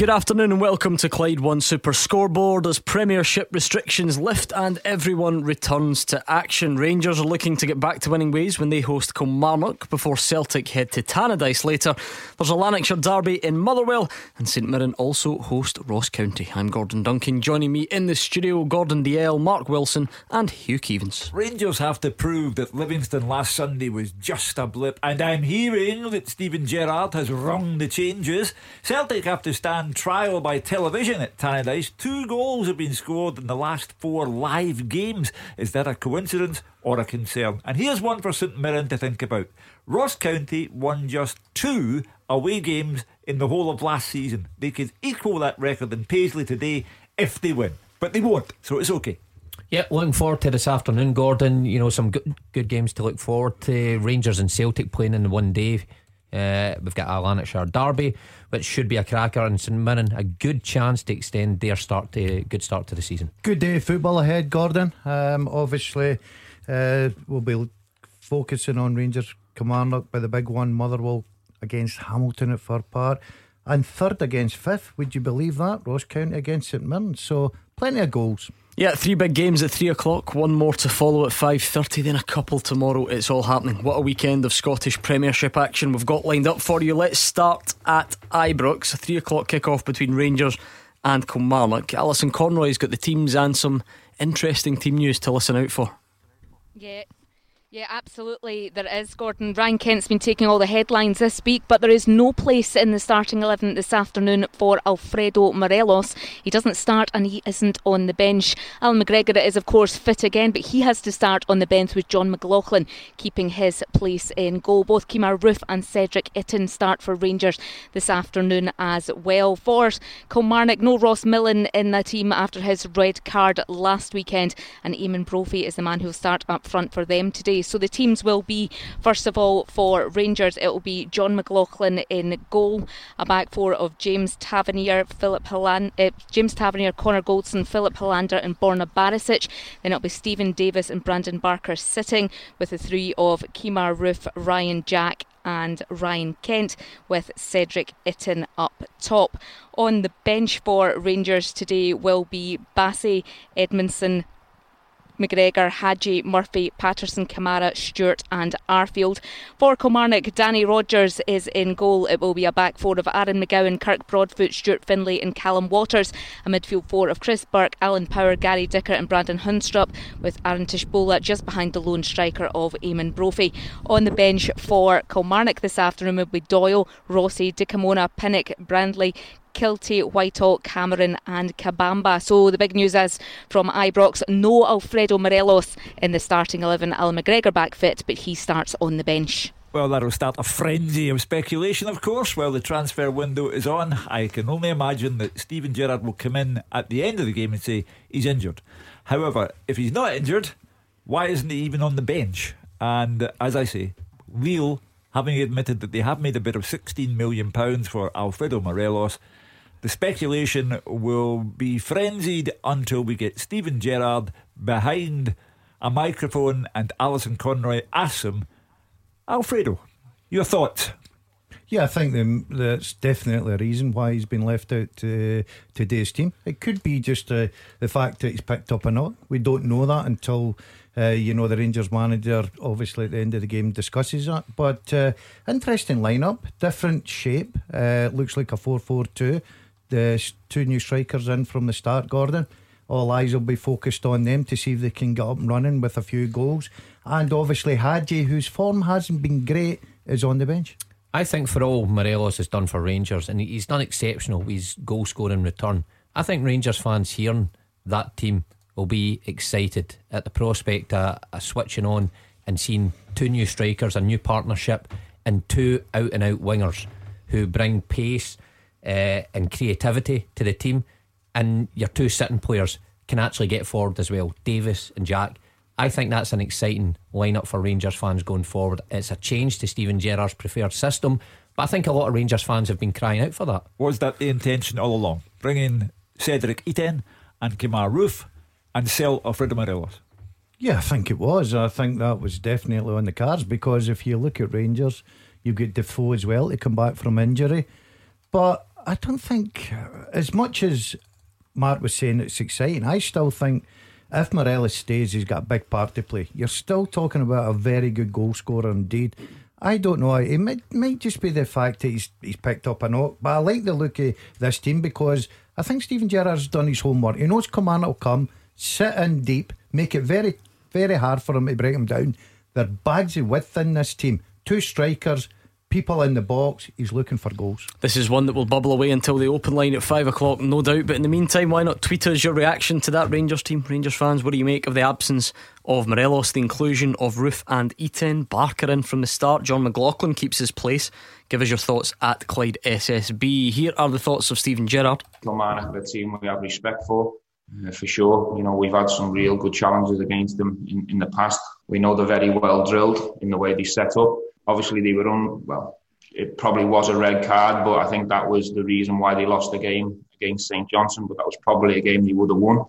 Good afternoon and welcome to Clyde One Super Scoreboard as Premiership restrictions lift and everyone returns to action. Rangers are looking to get back to winning ways when they host Kilmarnock before Celtic head to Tannadice later. There's a Lanarkshire derby in Motherwell and St Mirren also host Ross County. I'm Gordon Duncan. Joining me in the studio, Gordon Dalziel, Mark Wilson, and Hugh Keevins. Rangers have to prove that Livingston last Sunday was just a blip, and I'm hearing that Steven Gerrard has rung the changes. Celtic have to stand trial by television at Tannadice. Two goals have been scored in the last four live games. Is that a coincidence or a concern? And here's one for St Mirren to think about. Ross County won just two away games in the whole of last season. They could equal that record in Paisley today if they win, but they won't, so it's okay. Yeah, looking forward to this afternoon, Gordon. You know, some good, good games to look forward to. Rangers and Celtic playing in one day. Uh, we've got a Lanarkshire derby, which should be a cracker, and St Mirren a good chance to extend their start to good start to the season. Good day of football ahead, Gordon. Um, obviously, uh, we'll be focusing on Rangers Kilmarnock by the big one, Motherwell against Hamilton at Fir Park, and third against fifth. Would you believe that? Ross County against St Mirren. So plenty of goals. Yeah, three big games at three o'clock, one more to follow at five thirty, then a couple tomorrow. It's all happening. What a weekend of Scottish Premiership action we've got lined up for you. Let's start at Ibrox, a three o'clock kick-off between Rangers and Kilmarnock. Alison Conroy's got the teams and some interesting team news to listen out for. Yeah, yeah, absolutely. There is, Gordon. Ryan Kent's been taking all the headlines this week, but there is no place in the starting 11 this afternoon for Alfredo Morelos. He doesn't start and he isn't on the bench. Allan McGregor is, of course, fit again, but he has to start on the bench with Jon McLaughlin keeping his place in goal. Both Kemar Roofe and Cedric Itten start for Rangers this afternoon as well. For Kilmarnock, no Ross Millen in the team after his red card last weekend, and Eamon Brophy is the man who'll start up front for them today. So the teams will be, first of all, for Rangers, it will be Jon McLaughlin in goal, a back four of James Tavernier, Filip Hilan- uh, James Tavernier, Connor Goldson, Filip Helander, and Borna Barisic. Then it'll be Steven Davis and Brandon Barker sitting with the three of Kemar Roofe, Ryan Jack, and Ryan Kent with Cedric Itten up top. On the bench for Rangers today will be Bassey, Edmundson, McGregor, Hagi, Murphy, Patterson, Kamara, Stewart, and Arfield. For Kilmarnock, Danny Rogers is in goal. It will be a back four of Aaron McGowan, Kirk Broadfoot, Stuart Findlay, and Callum Waters. A midfield four of Chris Burke, Alan Power, Gary Dicker, and Brandon Haunstrup, with Aaron Tshibola just behind the lone striker of Eamon Brophy. On the bench for Kilmarnock this afternoon will be Doyle, Rossi, Dikamona, Pinnock, Brandley, Kiltie, Whitehall, Cameron, and Kabamba. So the big news is from Ibrox no Alfredo Morelos in the starting 11. Al McGregor back fit, but he starts on the bench. Well, that'll start a frenzy of speculation, of course, while the transfer window is on. I can only imagine that Steven Gerrard will come in at the end of the game and say he's injured. However, if he's not injured, why isn't he even on the bench? And as I say, Lille, having admitted that they have made a bid of £16 million for Alfredo Morelos, the speculation will be frenzied until we get Steven Gerrard behind a microphone and Alison Conroy asks him, Alfredo, your thoughts? Yeah, I think that's definitely a reason why he's been left out to today's team. It could be just uh, the fact that he's picked up a knock. We don't know that until uh, you know the Rangers manager, obviously at the end of the game, discusses that. But uh, interesting lineup, different shape. Uh, looks like a four-four-two the two new strikers in from the start, Gordon. All eyes will be focused on them to see if they can get up and running with a few goals. And obviously, Hagi, whose form hasn't been great, is on the bench. I think for all Morelos has done for Rangers, and he's done exceptional. He's goal scoring return. I think Rangers fans hearing that team will be excited at the prospect of, of switching on and seeing two new strikers, a new partnership, and two out and out wingers who bring pace uh, and creativity to the team, and your two sitting players can actually get forward as well, Davis and Jack. I think that's an exciting lineup for Rangers fans going forward. It's a change to Steven Gerrard's preferred system, But I think a lot of Rangers fans have been crying out for that. Was that the intention all along? Bring in Cedric Itten and Kemar Roofe and sell Alfredo Morelos? Yeah, I think it was. I think that was definitely on the cards because if you look at Rangers, you've got Defoe as well to come back from injury. But I don't think, uh, as much as Mark was saying it's exciting, I still think if Morelos stays, he's got a big part to play. You're still talking about a very good goal scorer indeed. I don't know. It might, might just be the fact that he's he's picked up a knock. But I like the look of this team because I think Steven Gerrard's done his homework. He knows command will come, sit in deep, make it very very hard for him to break him down. There are bags of width in this team. Two strikers, people in the box. He's looking for goals. This is one that will bubble away until the open line at five o'clock, no doubt. But in the meantime, why not tweet us your reaction to that Rangers team? Rangers fans, what do you make of the absence of Morelos, the inclusion of Roofe and Itten, Barker in from the start? Jon McLaughlin keeps his place. Give us your thoughts at Clyde SSB. Here are the thoughts of Steven Gerrard. Kilmarnock are a team we have respect for. Uh, for sure. You know, we've had some real good challenges against them in, in the past. We know they're very well drilled in the way they set up. Obviously, they were on, well, it probably was a red card, but I think that was the reason why they lost the game against St Johnstone. But that was probably a game they would have won.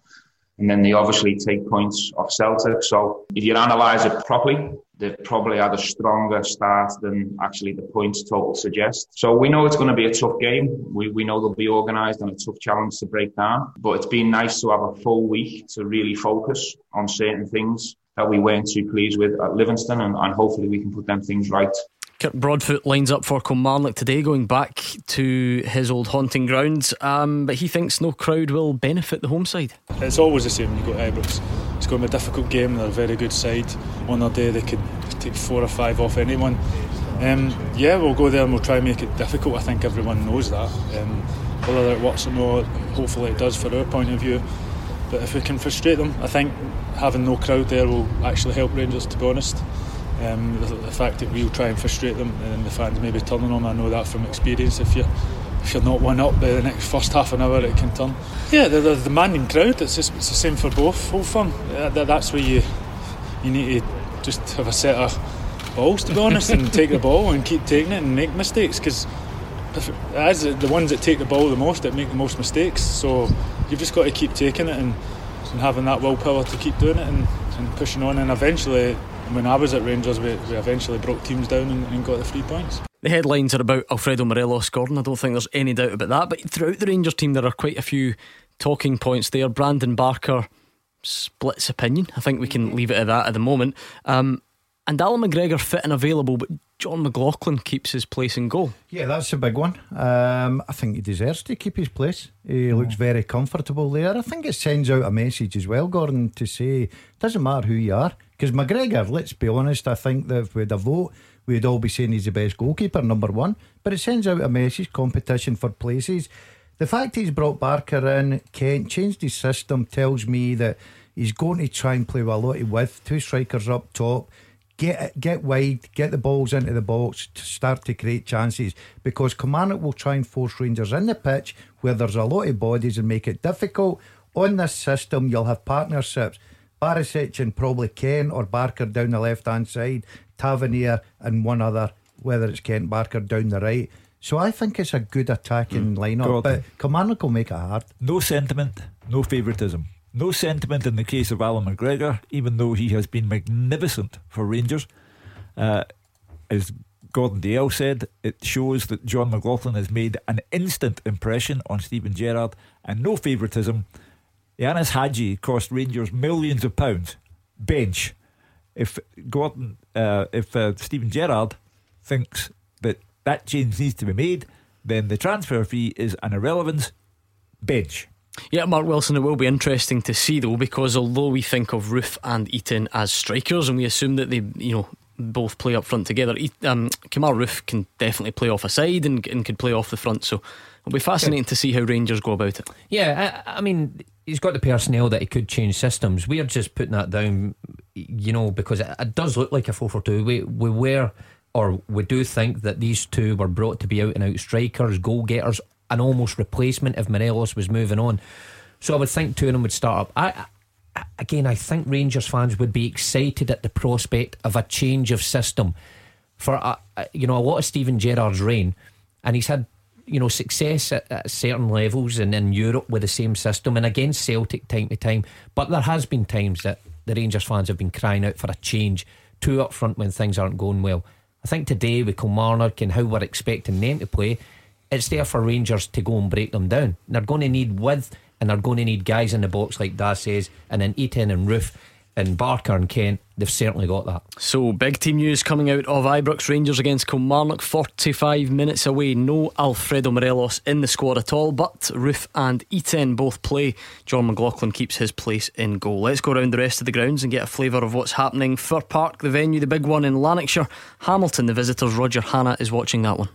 And then they obviously take points off Celtic. So if you analyse it properly, they've probably had a stronger start than actually the points total suggests. So we know it's going to be a tough game. We, we know they'll be organised and a tough challenge to break down. But it's been nice to have a full week to really focus on certain things that we weren't too pleased with at Livingston and, and hopefully we can put them things right Kirk Broadfoot lines up for Kilmarnock today, going back to his old haunting grounds. Um, but he thinks no crowd will benefit the home side. It's always the same when you go to Ibrox. It's going to be a difficult game. They're a very good side. On their day, they could take four or five off anyone. Um, yeah, we'll go there and we'll try and make it difficult. I think everyone knows that. Um, whether it works or not, hopefully it does for our point of view. But if we can frustrate them, I think having no crowd there will actually help Rangers, to be honest. Um, the, the, fact that we'll try and frustrate them and the fans maybe turning on, I know that from experience. If you if you're not one up by the next first half an hour, it can turn. Yeah, the, the demanding crowd. It's just, it's the same for both. Old Firm. That, that's where you you need to just have a set of balls, to be honest, and take the ball and keep taking it and make mistakes because. As the ones that take the ball the most that make the most mistakes, so you've just got to keep taking it and, and having that willpower to keep doing it and, and pushing on, and eventually when I was at Rangers, we, we eventually broke teams down and, and, got the three points. The headlines are about Alfredo Morelos scoring. I don't think there's any doubt about that. But throughout the Rangers team, there are quite a few talking points there. Brandon Barker splits opinion. I think we can leave it at that at the moment. Um, and Allan McGregor fit and available, but Jon McLaughlin keeps his place in goal. Yeah, that's a big one. Um, I think he deserves to keep his place. He yeah. looks very comfortable there. I think it sends out a message as well, Gordon, to say doesn't matter who you are. Because McGregor, let's be honest, I think that if we had a vote, we'd all be saying he's the best goalkeeper, number one. But it sends out a message competition for places. The fact he's brought Barker in, Kent, changed his system, tells me that he's going to try and play with a lot of width, two strikers up top get get wide, get the balls into the box to start to create chances because Kilmarnock will try and force Rangers in the pitch where there's a lot of bodies and make it difficult. On this system, you'll have partnerships. Barisic and probably Ken or Barker down the left hand side, Tavernier and one other, whether it's Kent Barker down the right. So I think it's a good attacking mm. lineup, but Kilmarnock will make it hard. No sentiment, no favouritism. No sentiment in the case of Allan McGregor, even though he has been magnificent for Rangers. Uh, as Gordon Dalziel said, it shows that Jon McLaughlin has made an instant impression on Steven Gerrard and no favouritism. Ianis Hagi cost Rangers millions of pounds. Bench. If Gordon, uh, if uh, Steven Gerrard thinks that that change needs to be made, then the transfer fee is an irrelevance. Bench. Yeah, Mark Wilson, it will be interesting to see though, because although we think of Roofe and Itten as strikers, and we assume that they, you know, both play up front together, um, Kemar Roofe can definitely play off a side and, and could play off the front. So it'll be fascinating yeah. to see how Rangers go about it. Yeah, I, I mean, he's got the personnel that he could change systems. We're just putting that down, you know, because it, it does look like a 4 4 2. We, we were, or we do think that these two were brought to be out and out strikers, goal getters, an almost replacement if Morelos was moving on. So I would think two of them would start up. I, I, again, I think Rangers fans would be excited at the prospect of a change of system for a, you know a lot of Steven Gerrard's reign, and he's had you know success at, at, certain levels and in Europe with the same system and against Celtic time to time. But there has been times that the Rangers fans have been crying out for a change, two up front when things aren't going well. I think today with Kilmarnock and how we're expecting them to play, it's there for Rangers to go and break them down. They're going to need width and they're going to need guys in the box like Daz says, and then Itten and Roofe and Barker and Kent, they've certainly got that. So, big team news coming out of Ibrox Rangers against Kilmarnock, 45 minutes away. No Alfredo Morelos in the squad at all, but Roofe and Itten both play. Jon McLaughlin keeps his place in goal. Let's go around the rest of the grounds and get a flavour of what's happening. Fir Park, the venue, the big one in Lanarkshire. Hamilton, the visitors. Roger Hannah is watching that one.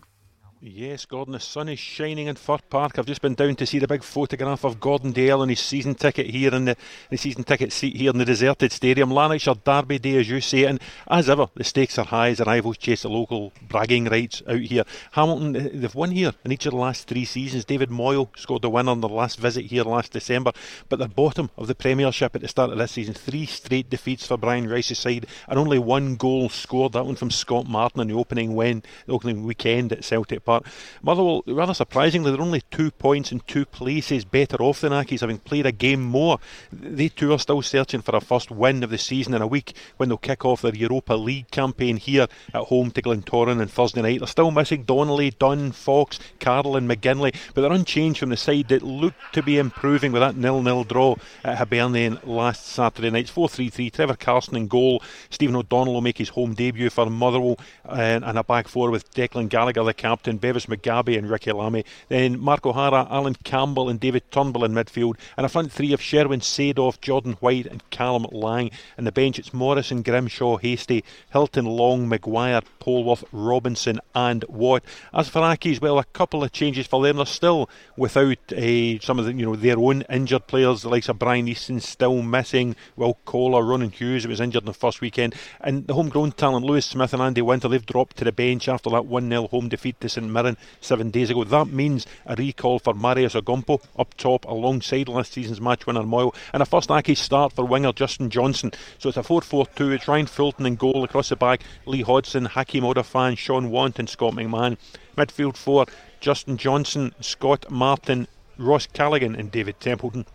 Yes, Gordon, the sun is shining in Fir Park. I've just been down to see the big photograph of Gordon Dalziel on his season ticket here in the, the season ticket seat here in the deserted stadium. Lanarkshire Derby Day, as you say, and as ever, the stakes are high as the rivals chase the local bragging rights out here. Hamilton, eh, they've won here in each of the last three seasons. David Moyo scored the winner on their last visit here last December, but they're bottom of the Premiership at the start of this season. Three straight defeats for Brian Rice's side, and only one goal scored. That one from Scott Martin in the opening when the opening weekend at Celtic Park. Motherwell, rather surprisingly, they're only two points in two places better off than Accies, having played a game more. They too are still searching for a first win of the season in a week when they'll kick off their Europa League campaign here at home to Glentoran on Thursday night. They're still missing Donnelly, Dunn, Fox, Carroll, and McGinley, but they're unchanged from the side that looked to be improving with that nil-nil draw at Hibernian last Saturday night. It's 4-3-3. Trevor Carson in goal. Stephen O'Donnell will make his home debut for Motherwell, and, and a back four with Declan Gallagher, the captain, Bevis Mugabi and Ricky Lamie. Then Mark O'Hara, Alan Campbell, and David Turnbull in midfield. And a front three of Sherwin Seedorf, Jordan White, and Callum Lang. And the bench, it's Morrison, Grimshaw, Hastie, Hylton, Long, Maguire, Polworth, Robinson, and Watt. As for Accies, well, a couple of changes for them. They're still without uh, some of the, you know their own injured players, the likes of Brian Easton still missing. Will Collar, Ronan Hughes, who was injured in the first weekend. And the homegrown talent, Lewis Smith and Andy Winter, they've dropped to the bench after that 1 0 home defeat to St Mirren seven days ago. That means a recall for Marios Ogkmpoe up top alongside last season's match winner Moyo and a first Aki start for winger Justin Johnson. So it's a 4 4 2. It's Ryan Fulton in goal across the back, Lee Hodson, Hakeem Odoffin, Shaun Want, and Scott McMann. Midfield four Justin Johnson, Scott Martin, Ross Callachan, and David Templeton.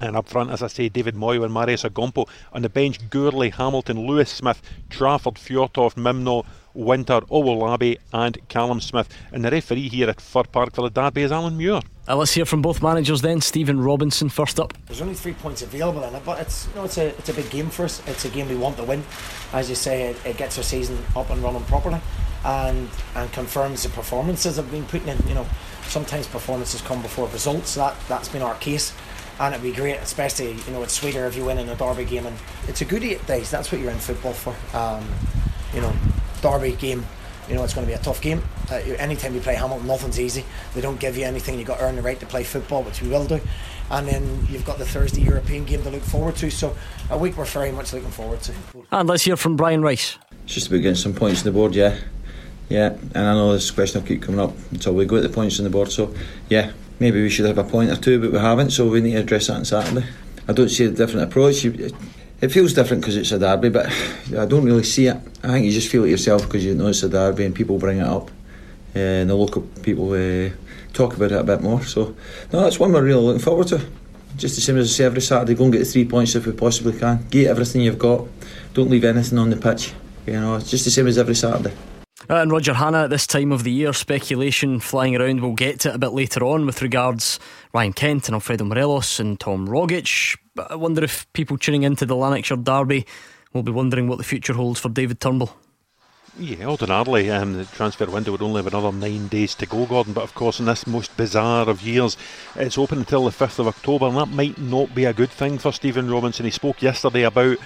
And up front, as I say, David Moyo and Marios Ogkmpoe. On the bench, Gourley, Hamilton, Lewis Smith, Trafford, Fjortoft, Mimno, Winter, Owolabi, and Callum Smith. And the referee here at Fir Park for the derby is Alan Muir. Uh, let's hear from both managers then. Stephen Robinson first up. There's only three points available in it, but it's you know it's a it's a big game for us. It's a game we want to win. As you say, it, it gets our season up and running properly, and and confirms the performances I've been putting in. You know, sometimes performances come before results. That that's been our case and it'd be great, especially you know it's sweeter if you win in a derby game, and it's a good eight days. That's what you're in football for. Um, you know, derby game. You know it's going to be a tough game. Uh, anytime you play Hamilton, nothing's easy. They don't give you anything. You've got to earn the right to play football, which we will do. And then you've got the Thursday European game to look forward to. So a week we're very much looking forward to. And let's hear from Brian Rice. It's just about getting some points on the board, yeah. Yeah, and I know this question will keep coming up until we go at the points on the board. So, yeah, maybe we should have a point or two, but we haven't, so we need to address that on Saturday. I don't see a different approach. It feels different because it's a derby, but I don't really see it. I think you just feel it yourself because you know it's a derby and people bring it up, uh, and the local people uh, talk about it a bit more. So, no, that's one we're really looking forward to. Just the same as I say every Saturday, go and get the three points if we possibly can. Get everything you've got. Don't leave anything on the pitch. You know, it's just the same as every Saturday. Uh, and Roger Hannah, at this time of the year, speculation flying around. We'll get to it a bit later on with regards Ryan Kent and Alfredo Morelos and Tom Rogic. But I wonder if people tuning into the Lanarkshire Derby will be wondering what the future holds for David Turnbull. Yeah, ordinarily um, the transfer window would only have another nine days to go, Gordon. But of course, in this most bizarre of years, it's open until the 5th of October, and that might not be a good thing for Stephen Robinson. He spoke yesterday about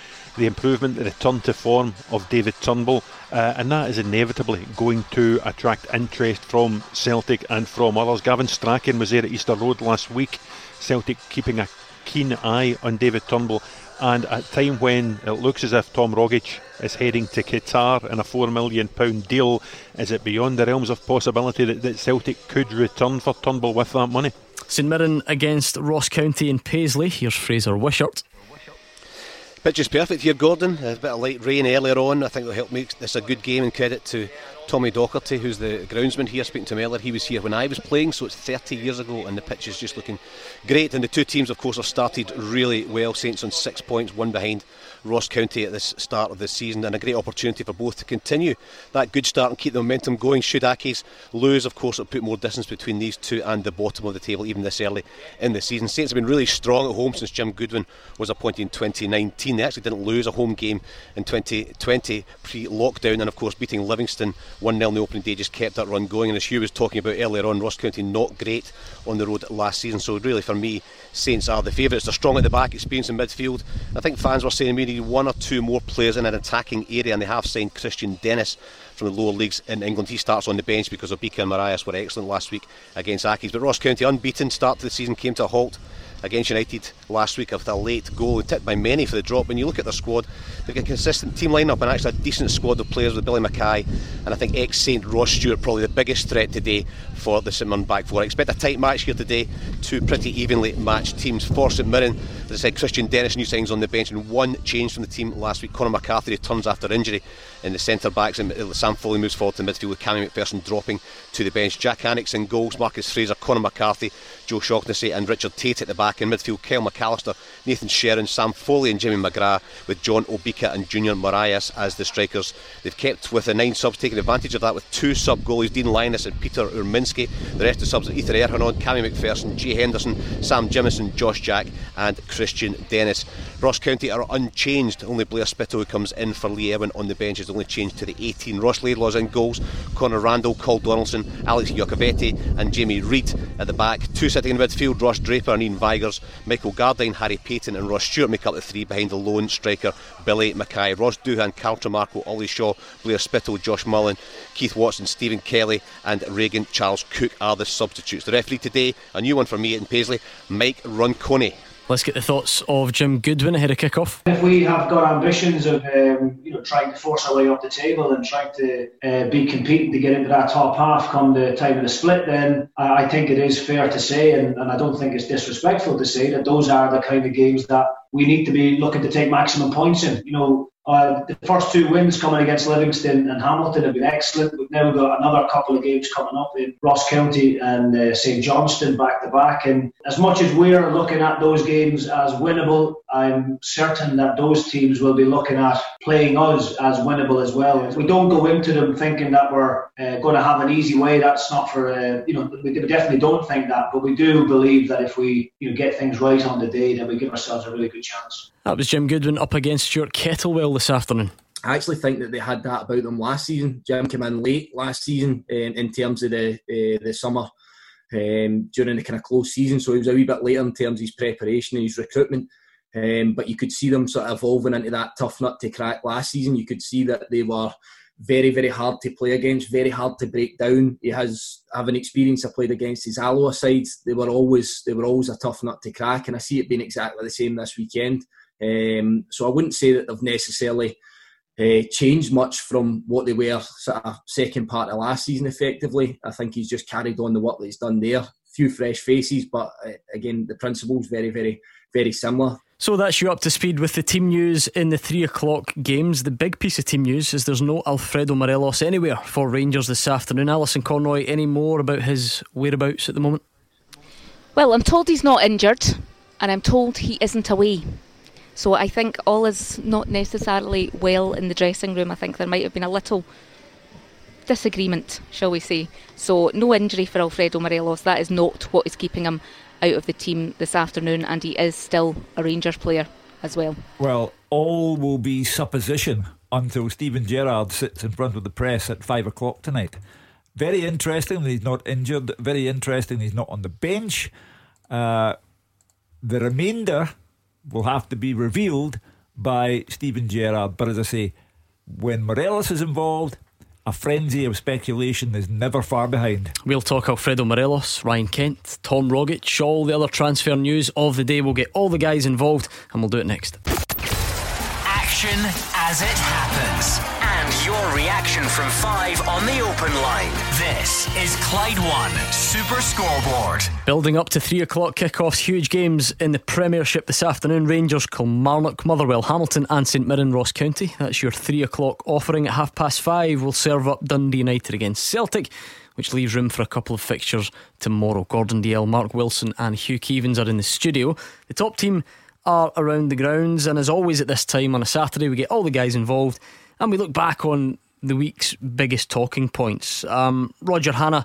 the improvement, the return to form of David Turnbull, uh, and that is inevitably going to attract interest from Celtic and from others. Gavin Strachan was there at Easter Road last week. Celtic keeping a keen eye on David Turnbull and at a time when it looks as if Tom Rogic is heading to Qatar in a £4 million deal, is it beyond the realms of possibility that, that Celtic could return for Turnbull with that money? St Mirren against Ross County in Paisley. Here's Fraser Wishart. Pitch is perfect here, Gordon. A bit of light rain earlier on. I think will help make this a good game and credit to Tommy Docherty, who's the groundsman here, speaking to him earlier. He was here when I was playing, so it's 30 years ago, and the pitch is just looking great. And the two teams, of course, have started really well. Saints on six points, one behind Ross County at this start of the season, and a great opportunity for both to continue that good start and keep the momentum going. Should Accies lose, of course, it'll put more distance between these two and the bottom of the table, even this early in the season. Saints have been really strong at home since Jim Goodwin was appointed in 2019. They actually didn't lose a home game in 2020 pre lockdown, and of course, beating Livingston 1 0 in the opening day just kept that run going. And as Hugh was talking about earlier on, Ross County not great on the road last season, so really for me, Saints are the favourites. They're strong at the back, experienced in midfield. I think fans were saying we need one or two more players in an attacking area, and they have signed Kristian Dennis from the lower leagues in England. He starts on the bench because Obika and Morias were excellent last week against Accies. But Ross County, unbeaten start to the season, came to a halt against United last week after a late goal, tipped by many for the drop. When you look at their squad, they've got a consistent team lineup and actually a decent squad of players with Billy Mackay and I think ex Saint Ross Stewart probably the biggest threat today for the St Mirren back four. I expect a tight match here today. Two pretty evenly matched teams. For St Mirren, as I said, Kristian Dennis new signings on the bench and one change from the team last week. Conor McCarthy returns after injury in the centre backs and Sam Foley moves forward to midfield with Cammy McPherson dropping to the bench. Jak Alnwick in goals, Marcus Fraser, Conor McCarthy, Joe Shaughnessy and Richard Tait at the back in midfield. Kyle McAllister, Nathan Sheron, Sam Foley and Jimmy McGrath with John Obika and Junior Morias as the strikers. They've kept with the nine subs taking advantage of that with two sub goalies, Dean Lyness and Peter Urminsky. The rest of the subs are Ethan Erhahon, Cammy McPherson, Jay Henderson, Sam Jimison, Josh Jack and Kristian Dennis. Ross County are unchanged. Only Blair Spittle comes in for Lee Erwin on the bench only changed to the 18. Ross Laidlaw's in goals. Connor Randall, Coll Donaldson, Alex Iacovitti and Jamie Reid at the back. Two sitting in midfield, Ross Draper and Iain Vigurs. Michael Gardyne, Harry Paton and Ross Stewart make up the three behind the lone striker Billy Mackay. Ross Doohan, Carl Tremarco, Ollie Shaw, Blair Spittle, Josh Mullin, Keith Watson, Stephen Kelly and Regan Charles Cook are the substitutes. The referee today, a new one for me in Paisley, Mike Roncone. Let's get the thoughts of Jim Goodwin ahead of kick-off. If we have got ambitions of um, you know trying to force our way up the table and trying to uh, be competing to get into that top half come the time of the split, then I, I think it is fair to say, and, and I don't think it's disrespectful to say that those are the kind of games that we need to be looking to take maximum points in. You know, uh, the first two wins coming against Livingston and Hamilton have been excellent. We've now got another couple of games coming up in Ross County and uh, St Johnstone back to back. And as much as we're looking at those games as winnable, I'm certain that those teams will be looking at playing us as winnable as well. If we don't go into them thinking that we're uh, going to have an easy way, that's not for uh, you know we definitely don't think that, but we do believe that if we you know get things right on the day, then we give ourselves a really good chance. That was Jim Goodwin up against Stuart Kettlewell this afternoon. I actually think that they had that about them last season. Jim came in late last season um, in terms of the uh, the summer um, during the kind of close season, so he was a wee bit later in terms of his preparation and his recruitment. Um, but you could see them sort of evolving into that tough nut to crack last season. You could see that they were very, very hard to play against, very hard to break down. He has having experience I played against his Alloa sides. They were always they were always a tough nut to crack, and I see it being exactly the same this weekend. Um, so I wouldn't say that they've necessarily uh, changed much from what they were sort of second part of last season. Effectively, I think he's just carried on the work that he's done there. Few fresh faces, but uh, again, the principles very, very, very similar. So that's you up to speed with the team news in the three o'clock games. The big piece of team news is there's no Alfredo Morelos anywhere for Rangers this afternoon. Alison Conroy, any more about his whereabouts at the moment? Well, I'm told he's not injured, and I'm told he isn't away. So I think all is not necessarily well in the dressing room. I think there might have been a little disagreement, shall we say. So no injury for Alfredo Morelos. That is not what is keeping him out of the team this afternoon, and he is still a Rangers player as well. Well, all will be supposition until Steven Gerrard sits in front of the press at five o'clock tonight. Very interesting he's not injured. Very interesting he's not on the bench. Uh, the remainder will have to be revealed by Steven Gerrard. But as I say, when Morelos is involved, a frenzy of speculation is never far behind. We'll talk Alfredo Morelos, Ryan Kent, Tom Rogic, all the other transfer news of the day. We'll get all the guys involved and we'll do it next. Action as it happens. And your reaction from five on the open line. This is Clyde One Super Scoreboard. Building up to three o'clock kickoffs, huge games in the Premiership this afternoon. Rangers, Kilmarnock, Motherwell, Hamilton, and St Mirren, Ross County. That's your three o'clock offering. At half past five, we'll serve up Dundee United against Celtic which leaves room for a couple of fixtures tomorrow. Gordon Dalziel, Mark Wilson, and Hugh Keevins are in the studio. The top team are around the grounds, and as always at this time on a Saturday, we get all the guys involved and we look back on the week's biggest talking points. Um, Roger Hannah.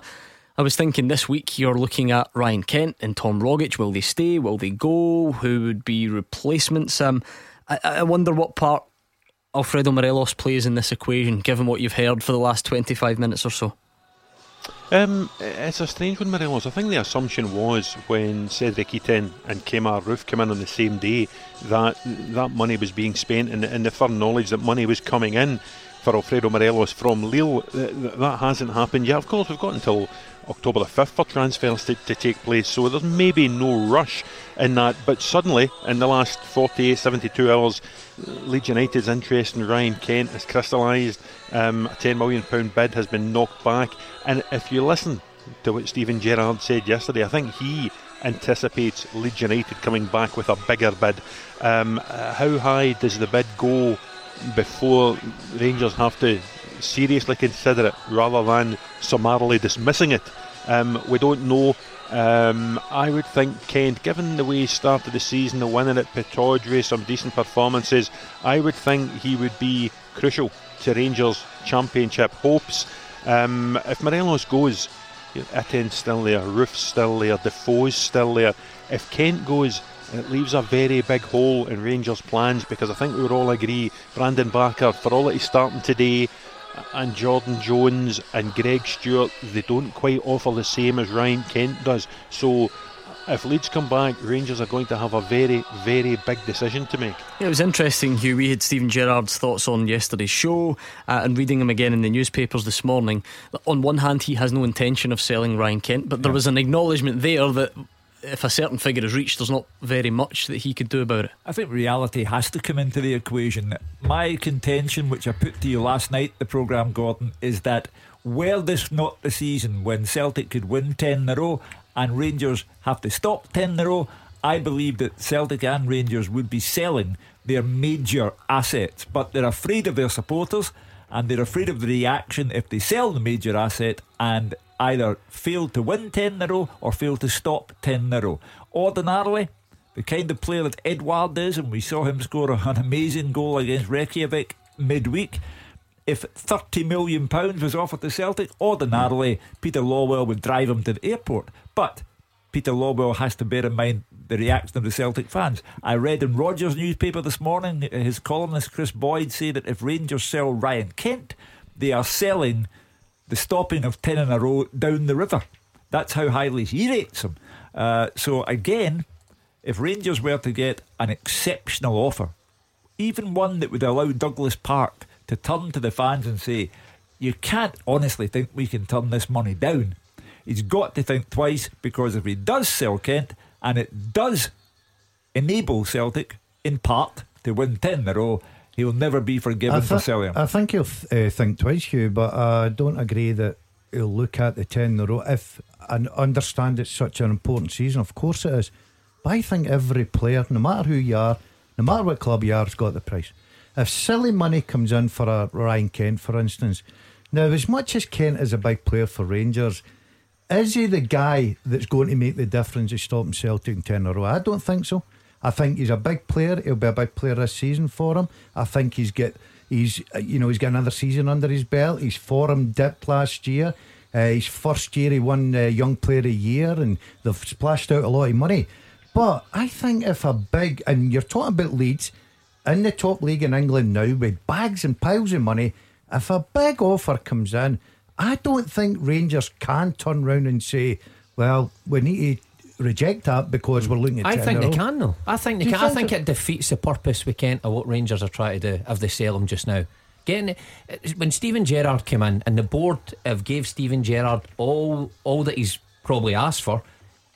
I was thinking this week you're looking at Ryan Kent and Tom Rogic. Will they stay? Will they go? Who would be replacements? Um, I, I wonder what part Alfredo Morelos plays in this equation, given what you've heard for the last 25 minutes or so. Um, it's a strange one, Morelos. I think the assumption was when Cedric Itten and Kemar Roofe came in on the same day that that money was being spent, and, and the firm knowledge that money was coming in for Alfredo Morelos from Lille. That hasn't happened yet. Of course, we've got until October the 5th for transfers to, to take place, so there's maybe no rush in that. But suddenly, in the last 48, 72 hours, Leeds United's interest in Ryan Kent has crystallised. Um, a £10 million bid has been knocked back. And if you listen to what Steven Gerrard said yesterday, I think he anticipates Leeds United coming back with a bigger bid. Um, uh, how high does the bid go before Rangers have to seriously consider it rather than summarily dismissing it? Um, we don't know. Um, I would think Kent, given the way he started the season, the winning at Pittodrie, some decent performances, I would think he would be crucial to Rangers' championship hopes. Um, if Morelos goes, Itten's still there, Roofe's still there, Defoe's still there. If Kent goes, it leaves a very big hole in Rangers' plans because I think we would all agree Brandon Barker, for all that he's starting today, and Jordan Jones and Greg Stewart, they don't quite offer the same as Ryan Kent does. So if Leeds come back, Rangers are going to have a very, very big decision to make. Yeah, it was interesting, Hugh. We had Steven Gerrard's thoughts on yesterday's show uh, and reading him again in the newspapers this morning. On one hand, he has no intention of selling Ryan Kent, but there was an acknowledgement there that if a certain figure is reached, there's not very much that he could do about it. I think reality has to come into the equation. My contention, which I put to you last night, the programme, Gordon, is that were this not the season when Celtic could win 10 in a row and Rangers have to stop 10 in a row, I believe that Celtic and Rangers would be selling their major assets, but they're afraid of their supporters and they're afraid of the reaction if they sell the major asset and either failed to win 10 in a row or failed to stop 10 in a row. Ordinarily, the kind of player that Edouard is, and we saw him score an amazing goal against Reykjavik midweek. If £30 million was offered to Celtic, ordinarily Peter Lawwell would drive him to the airport. But Peter Lawwell has to bear in mind the reaction of the Celtic fans. I read in Rogers' newspaper this morning, his columnist Kris Boyd say that if Rangers sell Ryan Kent, they are selling the stopping of 10 in a row down the river. That's how highly he rates him. Uh, so, again, if Rangers were to get an exceptional offer, even one that would allow Douglas Park to turn to the fans and say, You can't honestly think we can turn this money down. He's got to think twice because if he does sell Kent and it does enable Celtic, in part, to win 10 in a row, he'll never be forgiven th- for selling him. I think he'll th- uh, think twice, Hugh, but I don't agree that he'll look at the 10 in a row. If and understand it's such an important season, of course it is. But I think every player, no matter who you are, no matter what club you are, has got the price. If silly money comes in for a Ryan Kent, for instance, now as much as Kent is a big player for Rangers, is he the guy that's going to make the difference of stopping Celtic in 10 in a row? I don't think so. I think he's a big player. He'll be a big player this season for him. I think he's get he's you know he's got another season under his belt. He's form dipped last year. Uh, his first year he won uh, Young Player of the Year, and they've splashed out a lot of money. But I think if a big and you're talking about Leeds in the top league in England now with bags and piles of money, if a big offer comes in, I don't think Rangers can turn round and say, "Well, we need to reject that because we're looking at. I think they can though. I think they Do can. you I think think it defeats the purpose we Kent of uh, what Rangers are trying to do if they sell him just now. Getting uh, when Steven Gerrard came in and the board have gave Steven Gerrard all all that he's probably asked for,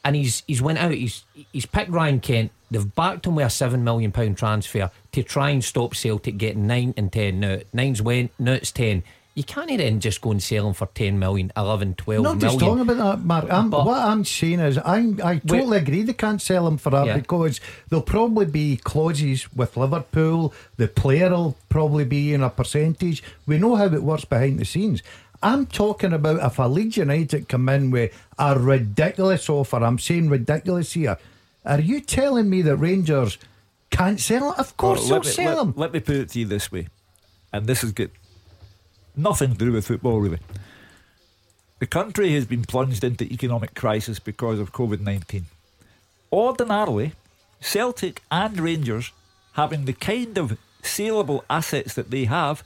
and he's he's went out. He's he's picked Ryan Kent. They've backed him with a seven million pound transfer to try and stop Celtic getting nine and ten. Now nine's went, now it's ten. You can't then just go and sell him for 10 million, 11, 12 Not just million. talking about that, Mark. I'm, But- what I'm saying is, I I totally agree they can't sell him for that Yeah. because there'll probably be clauses with Liverpool. The player will probably be in a percentage. We know how it works behind the scenes. I'm talking about if a Leeds United come in with a ridiculous offer. I'm saying ridiculous here. Are you telling me that Rangers can't sell it? Of course Well, they'll let me, sell let- him. let me put it to you this way, and this has got nothing to do with football really. The country has been plunged into economic crisis because of COVID 19. Ordinarily, Celtic and Rangers having the kind of saleable assets that they have,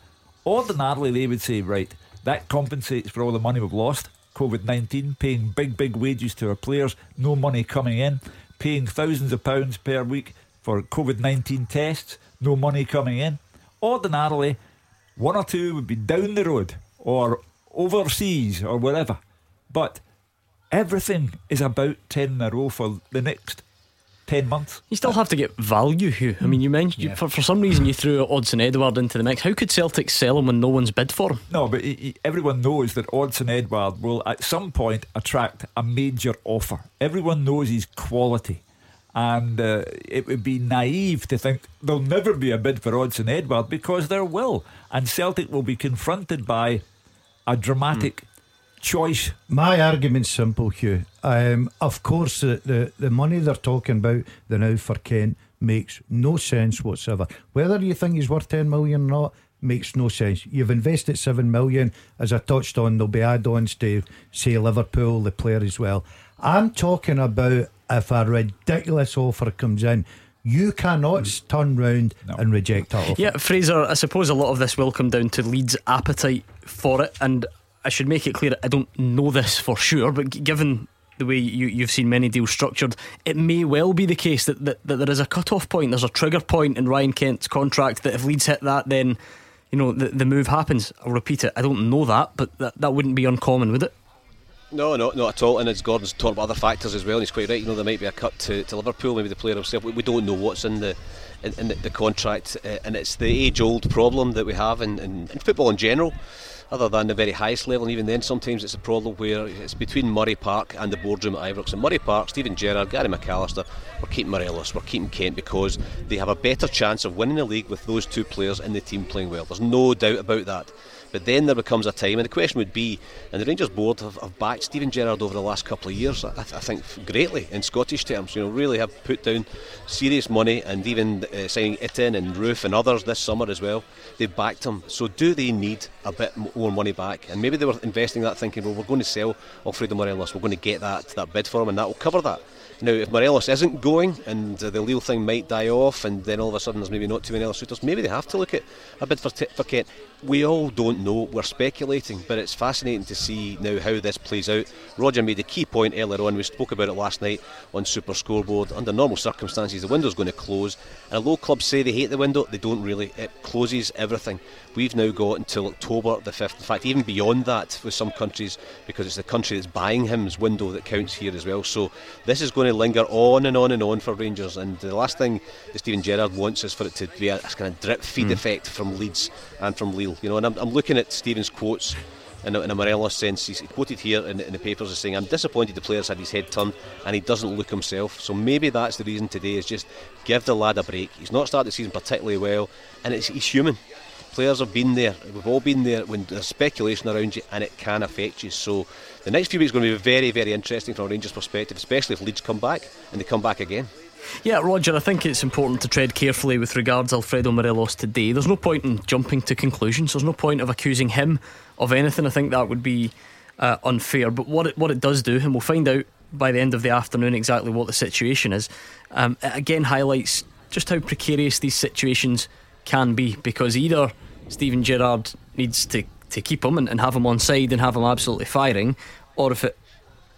ordinarily they would say, right, that compensates for all the money we've lost. COVID 19, paying big, big wages to our players, no money coming in, paying thousands of pounds per week for COVID 19 tests, no money coming in. Ordinarily, one or two would be down the road or overseas or wherever. But everything is about 10 in a row for the next 10 months. You still have to get value, Hugh. I mean, you mentioned you, for, for some reason you threw Odsonne Edouard into the mix. How could Celtic sell him when no one's bid for him? No, but he- he- everyone knows that Odsonne Edouard will at some point attract a major offer. Everyone knows his quality. And uh, it would be naive to think there'll never be a bid for Odsonne Edouard because there will. And Celtic will be confronted by a dramatic choice. My argument's simple, Hugh. Um, of course, the, the, the money they're talking about the now for Kent makes no sense whatsoever. Whether you think he's worth 10 million or not makes no sense. You've invested 7 million. As I touched on, there'll be add ons to, say, Liverpool, the player as well. I'm talking about if a ridiculous offer comes in. You cannot mm. turn round and reject that offer. Yeah, Fraser, I suppose a lot of this will come down to Leeds' appetite for it. And I should make it clear I don't know this for sure, but g- given the way you, you've seen many deals structured, it may well be the case that, that, that there is a cut off point, there's a trigger point in Ryan Kent's contract that if Leeds hit that, then you know the, the move happens. I'll repeat it. I don't know that, but that, that wouldn't be uncommon, would it? No, no, not at all. And as Gordon's talked about other factors as well, and he's quite right. You know, there might be a cut to, to Liverpool, maybe the player himself. We, we don't know what's in the in, in the, the contract, uh, and it's the age-old problem that we have in, in, in football in general. Other than the very highest level, and even then, sometimes it's a problem where it's between Murray Park and the boardroom at Ibrox. And Murray Park, Steven Gerrard, Gary McAllister, we're keeping Morelos, we're keeping Kent because they have a better chance of winning the league with those two players in the team playing well. There's no doubt about that. But then there becomes a time, and the question would be, and the Rangers board have, have backed Steven Gerrard over the last couple of years, I, I think greatly in Scottish terms. You know, really have put down serious money, and even uh, signing Itten and Roofe and others this summer as well. They've backed him. So do they need a bit more money back? And maybe they were investing that, thinking, well, we're going to sell Alfredo Morelos, we're going to get that that bid for him, and that will cover that. Now, if Morelos isn't going and uh, the Lille thing might die off, and then all of a sudden there's maybe not too many other suitors, maybe they have to look at a bid for, t- for Kent. We all don't know, we're speculating, but it's fascinating to see now how this plays out. Roger made a key point earlier on, we spoke about it last night on Super Scoreboard. Under normal circumstances, the window's going to close, and although clubs say they hate the window, they don't really. It closes everything. We've now got until October the 5th, in fact, even beyond that with some countries, because it's the country that's buying him's window that counts here as well. So this is going to linger on and on and on for Rangers. And the last thing that Steven Gerrard wants is for it to be a, a kind of drip feed Mm. effect from Leeds and from Lille. You know, and I'm, I'm looking at Steven's quotes. In a, in a Morelos sense, he's quoted here in, in the papers as saying, "I'm disappointed the player's had his head turned and he doesn't look himself." So maybe that's the reason today is just give the lad a break. He's not started the season particularly well, and it's, he's human. Players have been there. We've all been there when there's speculation around you, and it can affect you. So the next few weeks are going to be very, very interesting from a Rangers perspective, especially if Leeds come back and they come back again. Yeah, Roger, I think it's important to tread carefully with regards to Alfredo Morelos today. There's no point in jumping to conclusions. There's no point of accusing him of anything. I think that would be uh, unfair. But what it, what it does do, and we'll find out by the end of the afternoon exactly what the situation is, um, it again highlights just how precarious these situations can be because either Steven Gerrard needs to, to keep him and, and have him on side and have him absolutely firing, or if it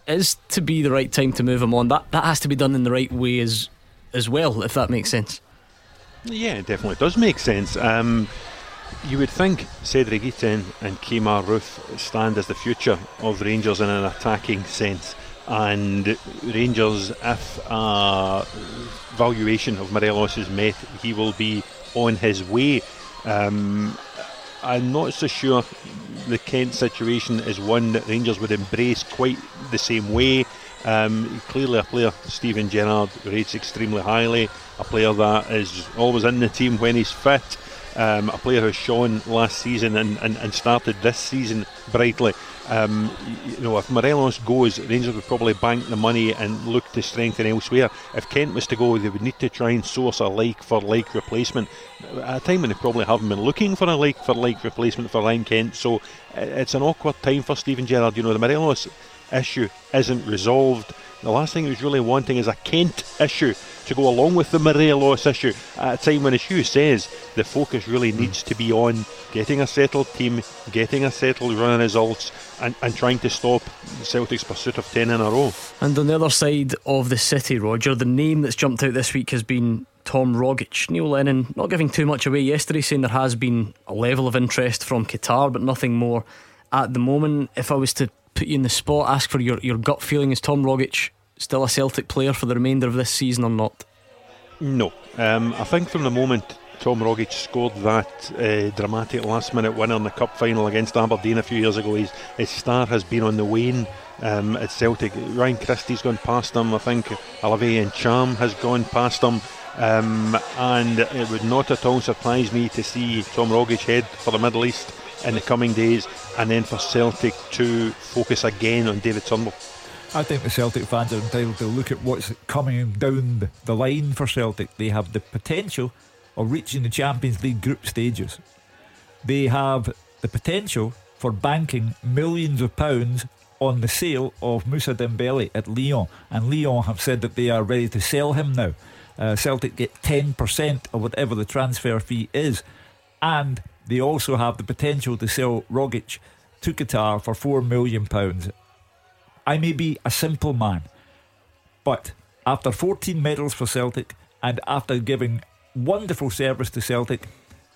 is to be the right time to move him on, that, that has to be done in the right way as as well, if that makes sense. Yeah, it definitely does make sense. Um, you would think Cedric Itten and Kemar Roofe stand as the future of Rangers in an attacking sense. And Rangers, if a valuation of Morelos is met, he will be on his way. Um, I'm not so sure the Kent situation is one that Rangers would embrace quite the same way. Um, clearly, a player Steven Gerrard rates extremely highly. A player that is always in the team when he's fit. Um, a player who's shown last season and, and, and started this season brightly. Um, you know, if Morelos goes, Rangers would probably bank the money and look to strengthen elsewhere. If Kent was to go, they would need to try and source a like for like replacement at a time when they probably haven't been looking for a like for like replacement for Ryan Kent. So it's an awkward time for Steven Gerrard. You know, the Morelos issue isn't resolved. The last thing he was really wanting is a Kent issue to go along with the Maria Morelos issue at a time when, as Hugh says, the focus really hmm. needs to be on getting a settled team, getting a settled run of results, and, and trying to stop Celtic's pursuit of 10 in a row. And on the other side of the city, Roger, the name that's jumped out this week has been Tom Rogic. Neil Lennon not giving too much away yesterday, saying there has been a level of interest from Qatar, but nothing more at the moment. If I was to put you in the spot, ask for your, your gut feeling, is Tom Rogic still a Celtic player for the remainder of this season or not? No. Um, I think from the moment Tom Rogic scored that uh, dramatic last minute winner in the cup final against Aberdeen a few years ago. His, his star has been on the wane um, at Celtic. Ryan Christie's gone past him. I think Olivier Ntcham has gone past him. Um, and it would not at all surprise me to see Tom Rogic head for the Middle East in the coming days and then for Celtic to focus again on David Turnbull. I think the Celtic fans are entitled to look at what's coming down the line for Celtic. They have the potential of reaching the Champions League group stages. They have the potential for banking millions of pounds on the sale of Moussa Dembele at Lyon, and Lyon have said that they are ready to sell him now. Uh, Celtic get 10% of whatever the transfer fee is, and they also have the potential to sell Rogic to Qatar for £4 million. I may be a simple man, but after 14 medals for Celtic and after giving wonderful service to Celtic.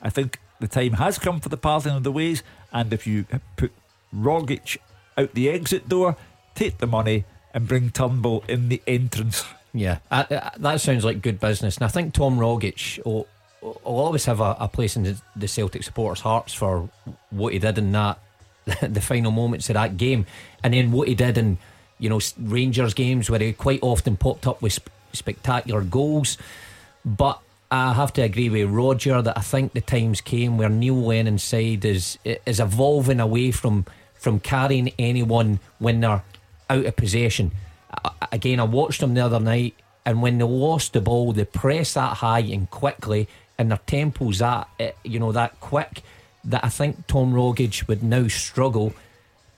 I think the time has come for the parting of the ways, and if you put Rogic out the exit door, take the money and bring Turnbull in the entrance. Yeah, uh, uh, that sounds like good business. And I think Tom Rogic will, will always have a, a place in the, the, Celtic supporters' hearts for what he did in that the final moments of that game, and then what he did in you know Rangers games where he quite often popped up with sp- spectacular goals. But I have to agree with Roger that I think the times came where Neil Lennon's side is is evolving away from from carrying anyone when they're out of possession. Again, I watched them the other night, and when they lost the ball, they press that high and quickly, and their tempo's that eh, you know that quick that I think Tom Rogic would now struggle